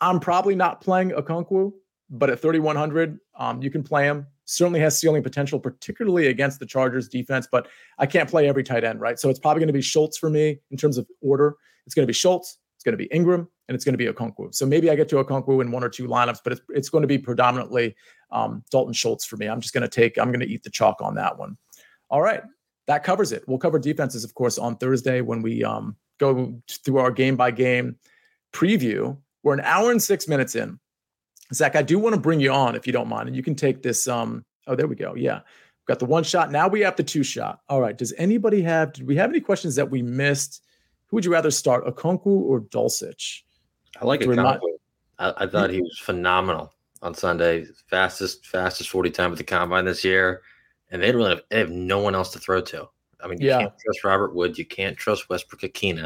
Speaker 1: I'm probably not playing Okonkwo, but at 3,100, um, you can play him. Certainly has ceiling potential, particularly against the Chargers defense, but I can't play every tight end, right? So it's probably going to be Schultz for me in terms of order. It's going to be Schultz, it's going to be Engram and it's going to be Okonkwo. So maybe I get to Okonkwo in one or two lineups, but it's, it's going to be predominantly um, Dalton Schultz for me. I'm just going to take, I'm going to eat the chalk on that one. All right. That covers it. We'll cover defenses, of course, on Thursday when we um, go through our game by game preview. We're an hour and six minutes in. Zach, I do want to bring you on if you don't mind, and you can take this. Um, oh, there we go. Yeah. We've got the one shot. Now we have the two shot. All right. Does anybody have, did we have any questions that we missed? Who would you rather start, Okonkwo or Dulcich?
Speaker 4: I like Okonkwo. I, I thought he was phenomenal on Sunday. Fastest, fastest 40 time at the combine this year. And they really have, they have no one else to throw to. I mean, you yeah. can't trust Robert Wood. You can't trust Westbrook-Ikhine.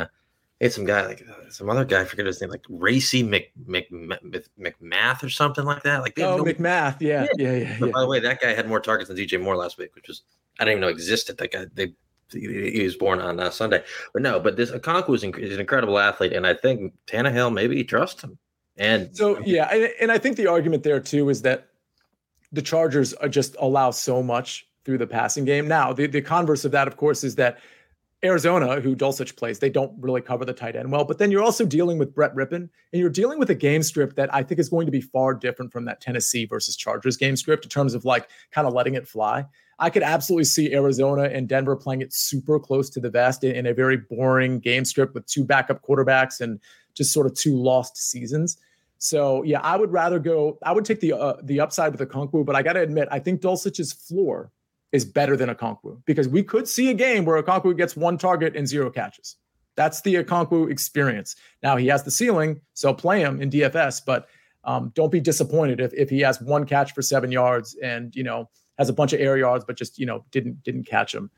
Speaker 4: They had some guy like uh, some other guy, I forget his name, like Racey Mc, Mc, Mc, McMath or something like that. Like
Speaker 1: oh, no, McMath, yeah, yeah, yeah. yeah,
Speaker 4: yeah. By the way, that guy had more targets than DJ Moore last week, which was I didn't even know existed. That guy, they he was born on uh, Sunday. But no, but this Okonkwo is, is an incredible athlete, and I think Tannehill maybe trusts him. And
Speaker 1: so yeah, and, and I think the argument there too is that the Chargers just allow so much through the passing game. Now, the, the converse of that, of course, is that Arizona, who Dulcich plays, they don't really cover the tight end well. But then you're also dealing with Brett Rypien, and you're dealing with a game script that I think is going to be far different from that Tennessee versus Chargers game script in terms of like kind of letting it fly. I could absolutely see Arizona and Denver playing it super close to the vest in, in a very boring game script with two backup quarterbacks and just sort of two lost seasons. So yeah, I would rather go. I would take the uh, the upside with a Okonkwo, but I got to admit, I think Dulcich's floor is better than a Okonkwo because we could see a game where a Okonkwo gets one target and zero catches. That's the Okonkwo experience. Now he has the ceiling, so play him in DFS, but um, don't be disappointed if if he has one catch for seven yards and you know has a bunch of air yards, but just you know didn't didn't catch him.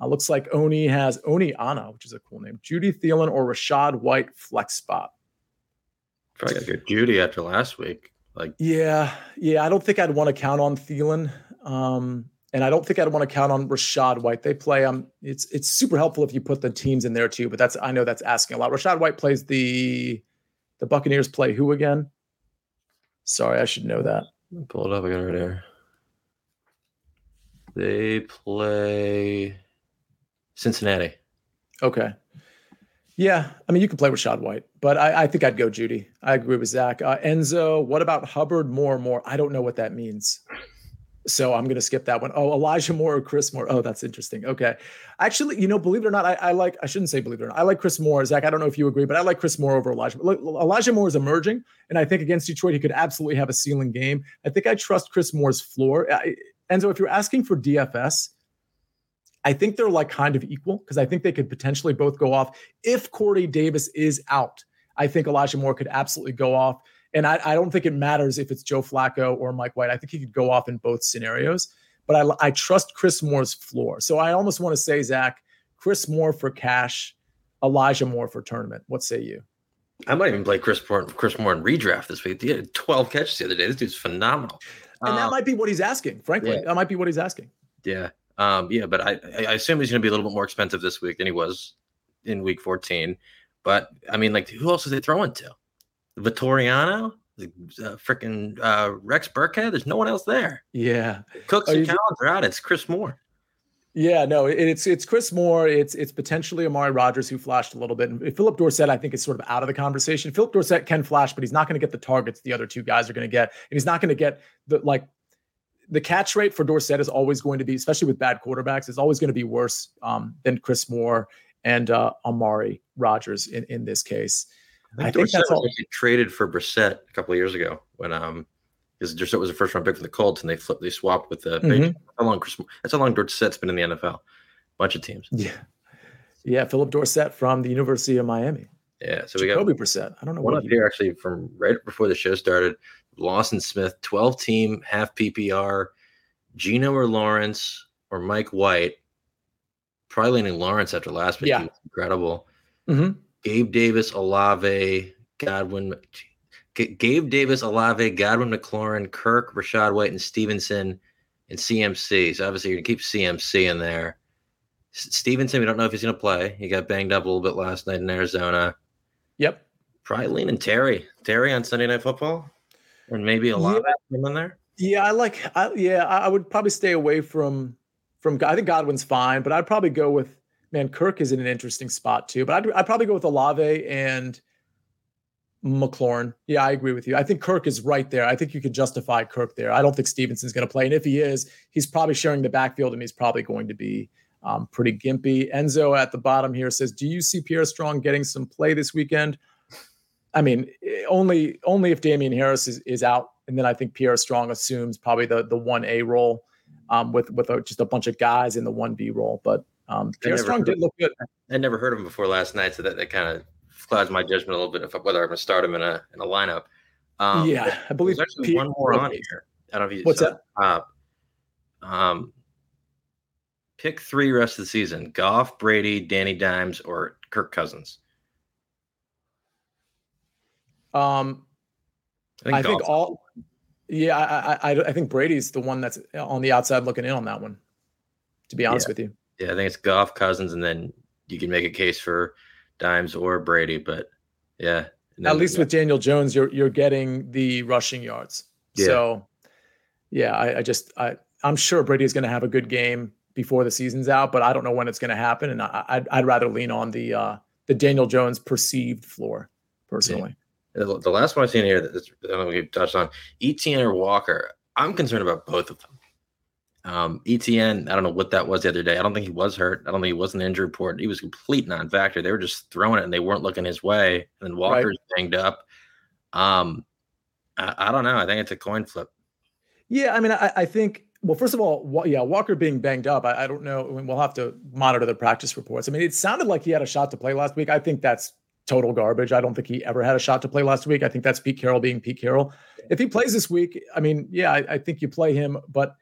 Speaker 1: Uh, looks like Oni has Oni Anna, which is a cool name. Jeudy Thielen or Rachaad White flex spot.
Speaker 4: Probably got to get Jeudy after last week. Like
Speaker 1: yeah, yeah. I don't think I'd want to count on Thielen. Um, and I don't think I'd want to count on Rachaad White. They play um it's it's super helpful if you put the teams in there too, but that's I know that's asking a lot. Rachaad White plays the the Buccaneers play who again? Sorry, I should know that.
Speaker 4: Pull it up, I got it right here. They play Cincinnati.
Speaker 1: Okay. Yeah, I mean, you can play with Shad White, but I, I, think I'd go Jeudy. I agree with Zach. Uh, Enzo, what about Hubbard more more? I don't know what that means. So I'm going to skip that one. Oh, Elijah Moore or Chris Moore. Oh, that's interesting. Okay. Actually, you know, believe it or not, I, I, like, I shouldn't say believe it or not. I like Chris Moore. Zach, I don't know if you agree, but I like Chris Moore over Elijah. Look, Elijah Moore is emerging. And I think against Detroit, he could absolutely have a ceiling game. I think I trust Chris Moore's floor. I, and so if you're asking for DFS, I think they're like kind of equal because I think they could potentially both go off. If Corey Davis is out, I think Elijah Moore could absolutely go off. And I, I don't think it matters if it's Joe Flacco or Mike White. I think he could go off in both scenarios. But I, I trust Chris Moore's floor. So I almost want to say, Zach, Chris Moore for cash, Elijah Moore for tournament. What say you?
Speaker 4: I might even play Chris Moore, Chris Moore in redraft this week. He had 12 catches the other day. This dude's phenomenal.
Speaker 1: And that um, might be what he's asking, frankly. Yeah. That might be what he's asking.
Speaker 4: Yeah. Um, yeah, but I, I assume he's going to be a little bit more expensive this week than he was in week 14. But I mean, like, who else is they throwing to? Quitoriano? Uh, freaking uh, Rex Burkhead? There's no one else there.
Speaker 1: Yeah.
Speaker 4: Cooks and Collins are out. It's Chris Moore.
Speaker 1: Yeah, no, it's it's Chris Moore. It's it's potentially Amari Rodgers who flashed a little bit. And Phillip Dorsett, I think, is sort of out of the conversation. Phillip Dorsett can flash, but he's not going to get the targets the other two guys are going to get, and he's not going to get the like the catch rate for Dorsett is always going to be, especially with bad quarterbacks, is always going to be worse um, than Chris Moore and uh, Amari Rodgers in in this case.
Speaker 4: I think, I think that's all. traded for Brissett a couple of years ago when um because Dorsett was a first round pick for the Colts and they flipped they swapped with the mm-hmm. how long Chris, that's how long Dorsett's been in the NFL. Bunch of teams.
Speaker 1: Yeah. Yeah, Phillip Dorsett from the University of Miami.
Speaker 4: Yeah, so
Speaker 1: Jacoby
Speaker 4: we got
Speaker 1: Brissett. I don't know
Speaker 4: one up here actually from right before the show started. Lawson Smith, 12 team, half PPR, Gino or Lawrence or Mike White. Probably leaning Lawrence after last week. Yeah. incredible. Mm-hmm. Gabe Davis, Olave, Godwin, Gabe Davis, Olave, Godwin McLaurin, Kirk, Rachaad White, and Stevenson, and CMC. So obviously you're gonna keep CMC in there. Stevenson, we don't know if he's gonna play. He got banged up a little bit last night in Arizona.
Speaker 1: Yep.
Speaker 4: Probably leaning Terry. Terry on Sunday Night Football, and maybe a lot yeah. in there.
Speaker 1: Yeah, I like. I, yeah, I would probably stay away from from. I think Godwin's fine, but I'd probably go with man. Kirk is in an interesting spot too, but I'd, I'd probably go with Olave and McLaurin. Yeah, I agree with you. I think Kirk is right there. I think you could justify Kirk there. I don't think Stevenson's going to play, and if he is, he's probably sharing the backfield, and he's probably going to be um, pretty gimpy. Enzo at the bottom here says, "Do you see Pierre Strong getting some play this weekend?" I mean, only only if Damien Harris is, is out, and then I think Pierre Strong assumes probably the the one A role um, with with a, just a bunch of guys in the one B role. But um, Pierre Strong did look good.
Speaker 4: I never heard of him before last night, so that, that kind of clouds my judgment a little bit of whether I'm going to start him in a in a lineup.
Speaker 1: Um, yeah, I believe
Speaker 4: there's actually Pierre, one more on here. I don't know if you
Speaker 1: what's that.
Speaker 4: Uh, um, pick three rest of the season: Goff, Brady, Danny Dimes, or Kirk Cousins.
Speaker 1: Um, I think, I think all. Yeah, I, I I think Brady's the one that's on the outside looking in on that one. To be honest
Speaker 4: yeah.
Speaker 1: with you.
Speaker 4: Yeah, I think it's Goff, Cousins, and then you can make a case for Dimes or Brady. But yeah,
Speaker 1: at least with Daniel Jones, you're you're getting the rushing yards. Yeah. So yeah, I, I just I I'm sure Brady is going to have a good game before the season's out, but I don't know when it's going to happen, and I, would I'd rather lean on the uh, the Daniel Jones perceived floor personally.
Speaker 4: The last one I've seen here that I don't know we touched on Etienne or Walker. I'm concerned about both of them. Um, Etienne, I don't know what that was the other day. I don't think he was hurt. I don't think he was the injury report. He was complete non-factor. They were just throwing it and they weren't looking his way. And then Walker's right. banged up. Um, I, I, don't know. I think it's a coin flip.
Speaker 1: Yeah, I mean, I, I think. Well, first of all, yeah, Walker being banged up. I, I don't know. I mean, we'll have to monitor the practice reports. I mean, it sounded like he had a shot to play last week. I think that's total garbage. I don't think he ever had a shot to play last week. I think that's Pete Carroll being Pete Carroll. If he plays this week, I mean, yeah, I, I think you play him, but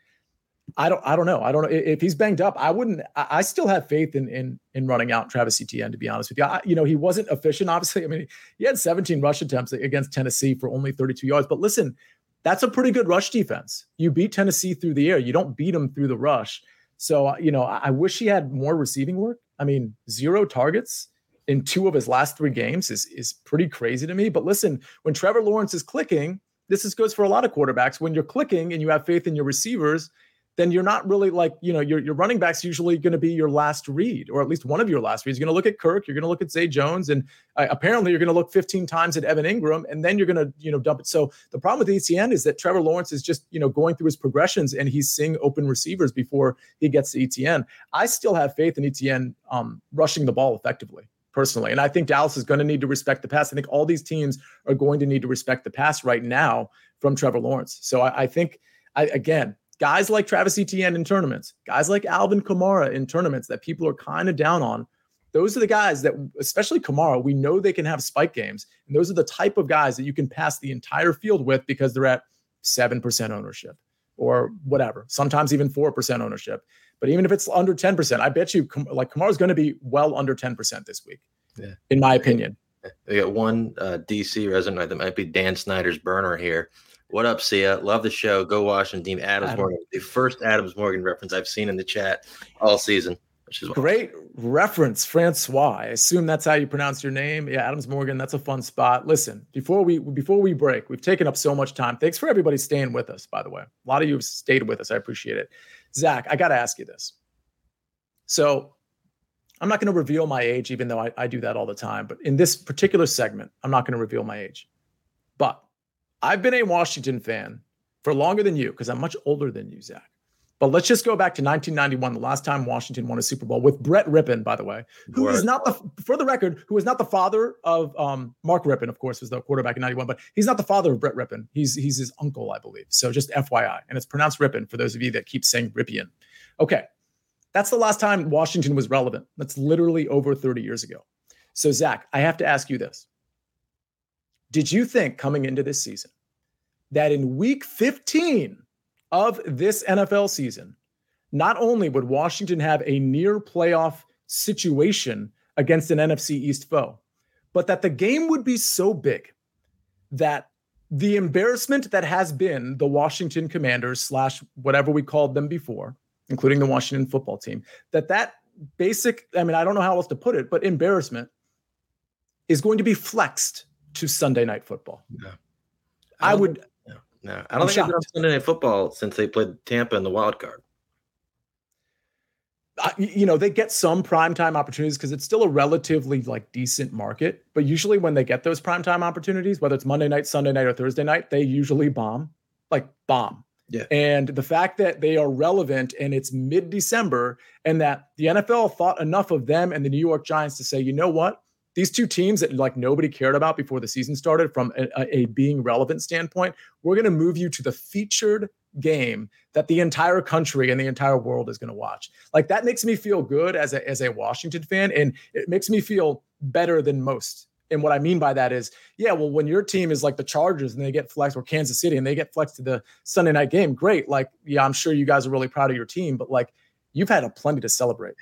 Speaker 1: I don't I don't know. I don't know if he's banged up. I wouldn't. I, still have faith in in in running out Travis Etienne. To be honest with you, I, you know he wasn't efficient. Obviously, I mean he had 17 rush attempts against Tennessee for only 32 yards. But listen, that's a pretty good rush defense. You beat Tennessee through the air. You don't beat them through the rush. So uh, you know I, I wish he had more receiving work. I mean zero targets in two of his last three games is is pretty crazy to me. But listen, when Trevor Lawrence is clicking, this is goes for a lot of quarterbacks. When you're clicking and you have faith in your receivers then you're not really like, you know, your, your running back's usually going to be your last read, or at least one of your last reads. You're going to look at Kirk, you're going to look at Zay Jones, and uh, apparently you're going to look 15 times at Evan Engram, and then you're going to, you know, dump it. So the problem with Etienne is that Trevor Lawrence is just, you know, going through his progressions and he's seeing open receivers before he gets to Etienne. I still have faith in Etienne um, rushing the ball effectively personally. And I think Dallas is going to need to respect the pass. I think all these teams are going to need to respect the pass right now from Trevor Lawrence. So I, I think, I, again, guys like Travis Etienne in tournaments, guys like Alvin Kamara in tournaments that people are kind of down on. Those are the guys that, especially Kamara, we know they can have spike games. And those are the type of guys that you can pass the entire field with because they're at 7% ownership or whatever, sometimes even 4% ownership. But even if it's under 10%, I bet you like Kamara's going to be well under 10% this week, yeah. in my opinion.
Speaker 4: They got one uh, DC resident that might be Dan Snyder's burner here. What up, Sia? Love the show. Go Washington team. Adams Adam. Morgan, the first Adams Morgan reference I've seen in the chat all season. Which is
Speaker 1: great reference, Francois. I assume that's how you pronounce your name. Yeah, Adams Morgan. That's a fun spot. Listen, before we before we break, we've taken up so much time. Thanks for everybody staying with us. By the way, a lot of you have stayed with us. I appreciate it. Zach, I got to ask you this. So, I'm not going to reveal my age, even though I, I do that all the time. But in this particular segment, I'm not going to reveal my age. But I've been a Washington fan for longer than you because I'm much older than you, Zach. But let's just go back to 1991, the last time Washington won a Super Bowl with Brett Rypien, by the way, who is not the, for the record, who is not the father of um, Mark Rypien, of course, was the quarterback in 91, but he's not the father of Brett Rypien. He's, he's his uncle, I believe. So just FYI. And it's pronounced Rypien for those of you that keep saying Rypien. Okay. That's the last time Washington was relevant. That's literally over 30 years ago. So, Zach, I have to ask you this. Did you think coming into this season that in week 15 of this NFL season, not only would Washington have a near playoff situation against an NFC East foe, but that the game would be so big that the embarrassment that has been the Washington Commanders slash whatever we called them before, including the Washington football team, that that basic, I mean, I don't know how else to put it, but embarrassment is going to be flexed to Sunday night football.
Speaker 4: Yeah.
Speaker 1: I, I would
Speaker 4: no, I don't I'm think they've done Sunday Night Football since they played Tampa in the wild card.
Speaker 1: Uh, you know, they get some primetime opportunities because it's still a relatively like decent market. But usually, when they get those primetime opportunities, whether it's Monday night, Sunday night, or Thursday night, they usually bomb, like bomb.
Speaker 4: Yeah.
Speaker 1: And the fact that they are relevant and it's mid December and that the NFL thought enough of them and the New York Giants to say, you know what? These two teams that like nobody cared about before the season started from a, a being relevant standpoint, we're going to move you to the featured game that the entire country and the entire world is going to watch. Like that makes me feel good as a as a Washington fan and it makes me feel better than most. And what I mean by that is, yeah, well, when your team is like the Chargers and they get flexed or Kansas City and they get flexed to the Sunday night game, great. Like, yeah, I'm sure you guys are really proud of your team, but like you've had a plenty to celebrate.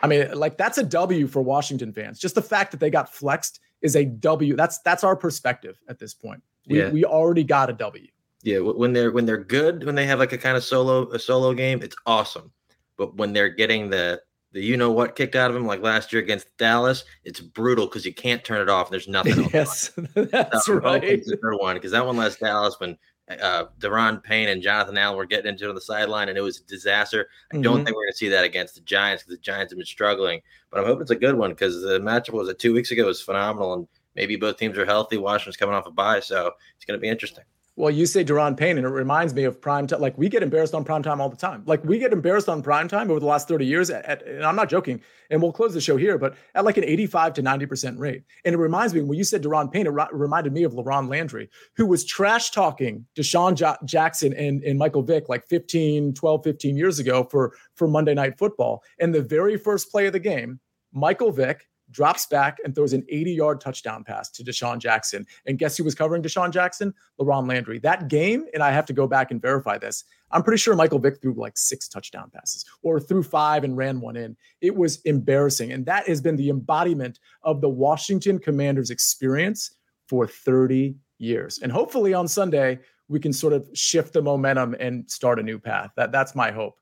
Speaker 1: I mean, like that's a W for Washington fans. Just the fact that they got flexed is a W. That's that's our perspective at this point. We, yeah. we already got a W.
Speaker 4: Yeah, when they're when they're good, when they have like a kind of solo a solo game, it's awesome. But when they're getting the the you know what kicked out of them, like last year against Dallas, it's brutal because you can't turn it off. there's nothing.
Speaker 1: yes, that's right.
Speaker 4: The third one because that one last Dallas when uh, Daron Payne and Jonathan Allen were getting into on the sideline, and it was a disaster. I mm-hmm. don't think we're going to see that against the Giants because the Giants have been struggling. But I'm hoping it's a good one because the matchup was it two weeks ago was phenomenal, and maybe both teams are healthy. Washington's coming off a bye, so it's going to be interesting.
Speaker 1: Well, you say Daron Payne, and it reminds me of prime time. Like we get embarrassed on prime time all the time. Like we get embarrassed on prime time over the last 30 years. At, at, and I'm not joking. And we'll close the show here, but at like an 85 to 90% rate. And it reminds me when you said Daron Payne, it reminded me of LaRon Landry, who was trash talking DeSean J- Jackson and, and Michael Vick like 15, 12, 15 years ago for, for Monday Night Football. And the very first play of the game, Michael Vick drops back and throws an 80 yard touchdown pass to DeSean Jackson. And guess who was covering DeSean Jackson? LaRon Landry. That game, and I have to go back and verify this, I'm pretty sure Michael Vick threw like six touchdown passes or threw five and ran one in. It was embarrassing. And that has been the embodiment of the Washington Commanders experience for 30 years. And hopefully on Sunday, we can sort of shift the momentum and start a new path. That, that's my hope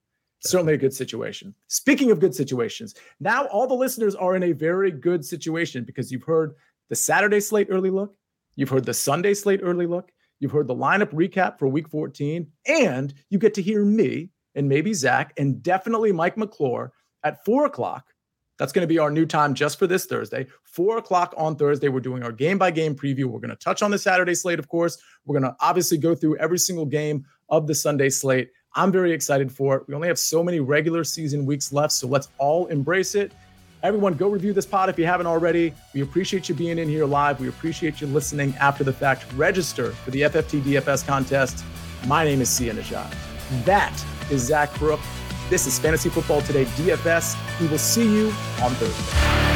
Speaker 1: certainly a good situation. Speaking of good situations, now all the listeners are in a very good situation because you've heard the Saturday slate early look, you've heard the Sunday slate early look, you've heard the lineup recap for week 14, and you get to hear me and maybe Zach and definitely Mike McClure at four o'clock. That's going to be our new time just for this Thursday. Four o'clock on Thursday, we're doing our game by game preview. We're going to touch on the Saturday slate, of course. We're going to obviously go through every single game of the Sunday slate. I'm very excited for it. We only have so many regular season weeks left, so let's all embrace it. Everyone, go review this pod if you haven't already. We appreciate you being in here live. We appreciate you listening after the fact. Register for the FFT DFS contest. My name is Sia Nejad. That is Zach Brook. This is Fantasy Football Today DFS. We will see you on Thursday.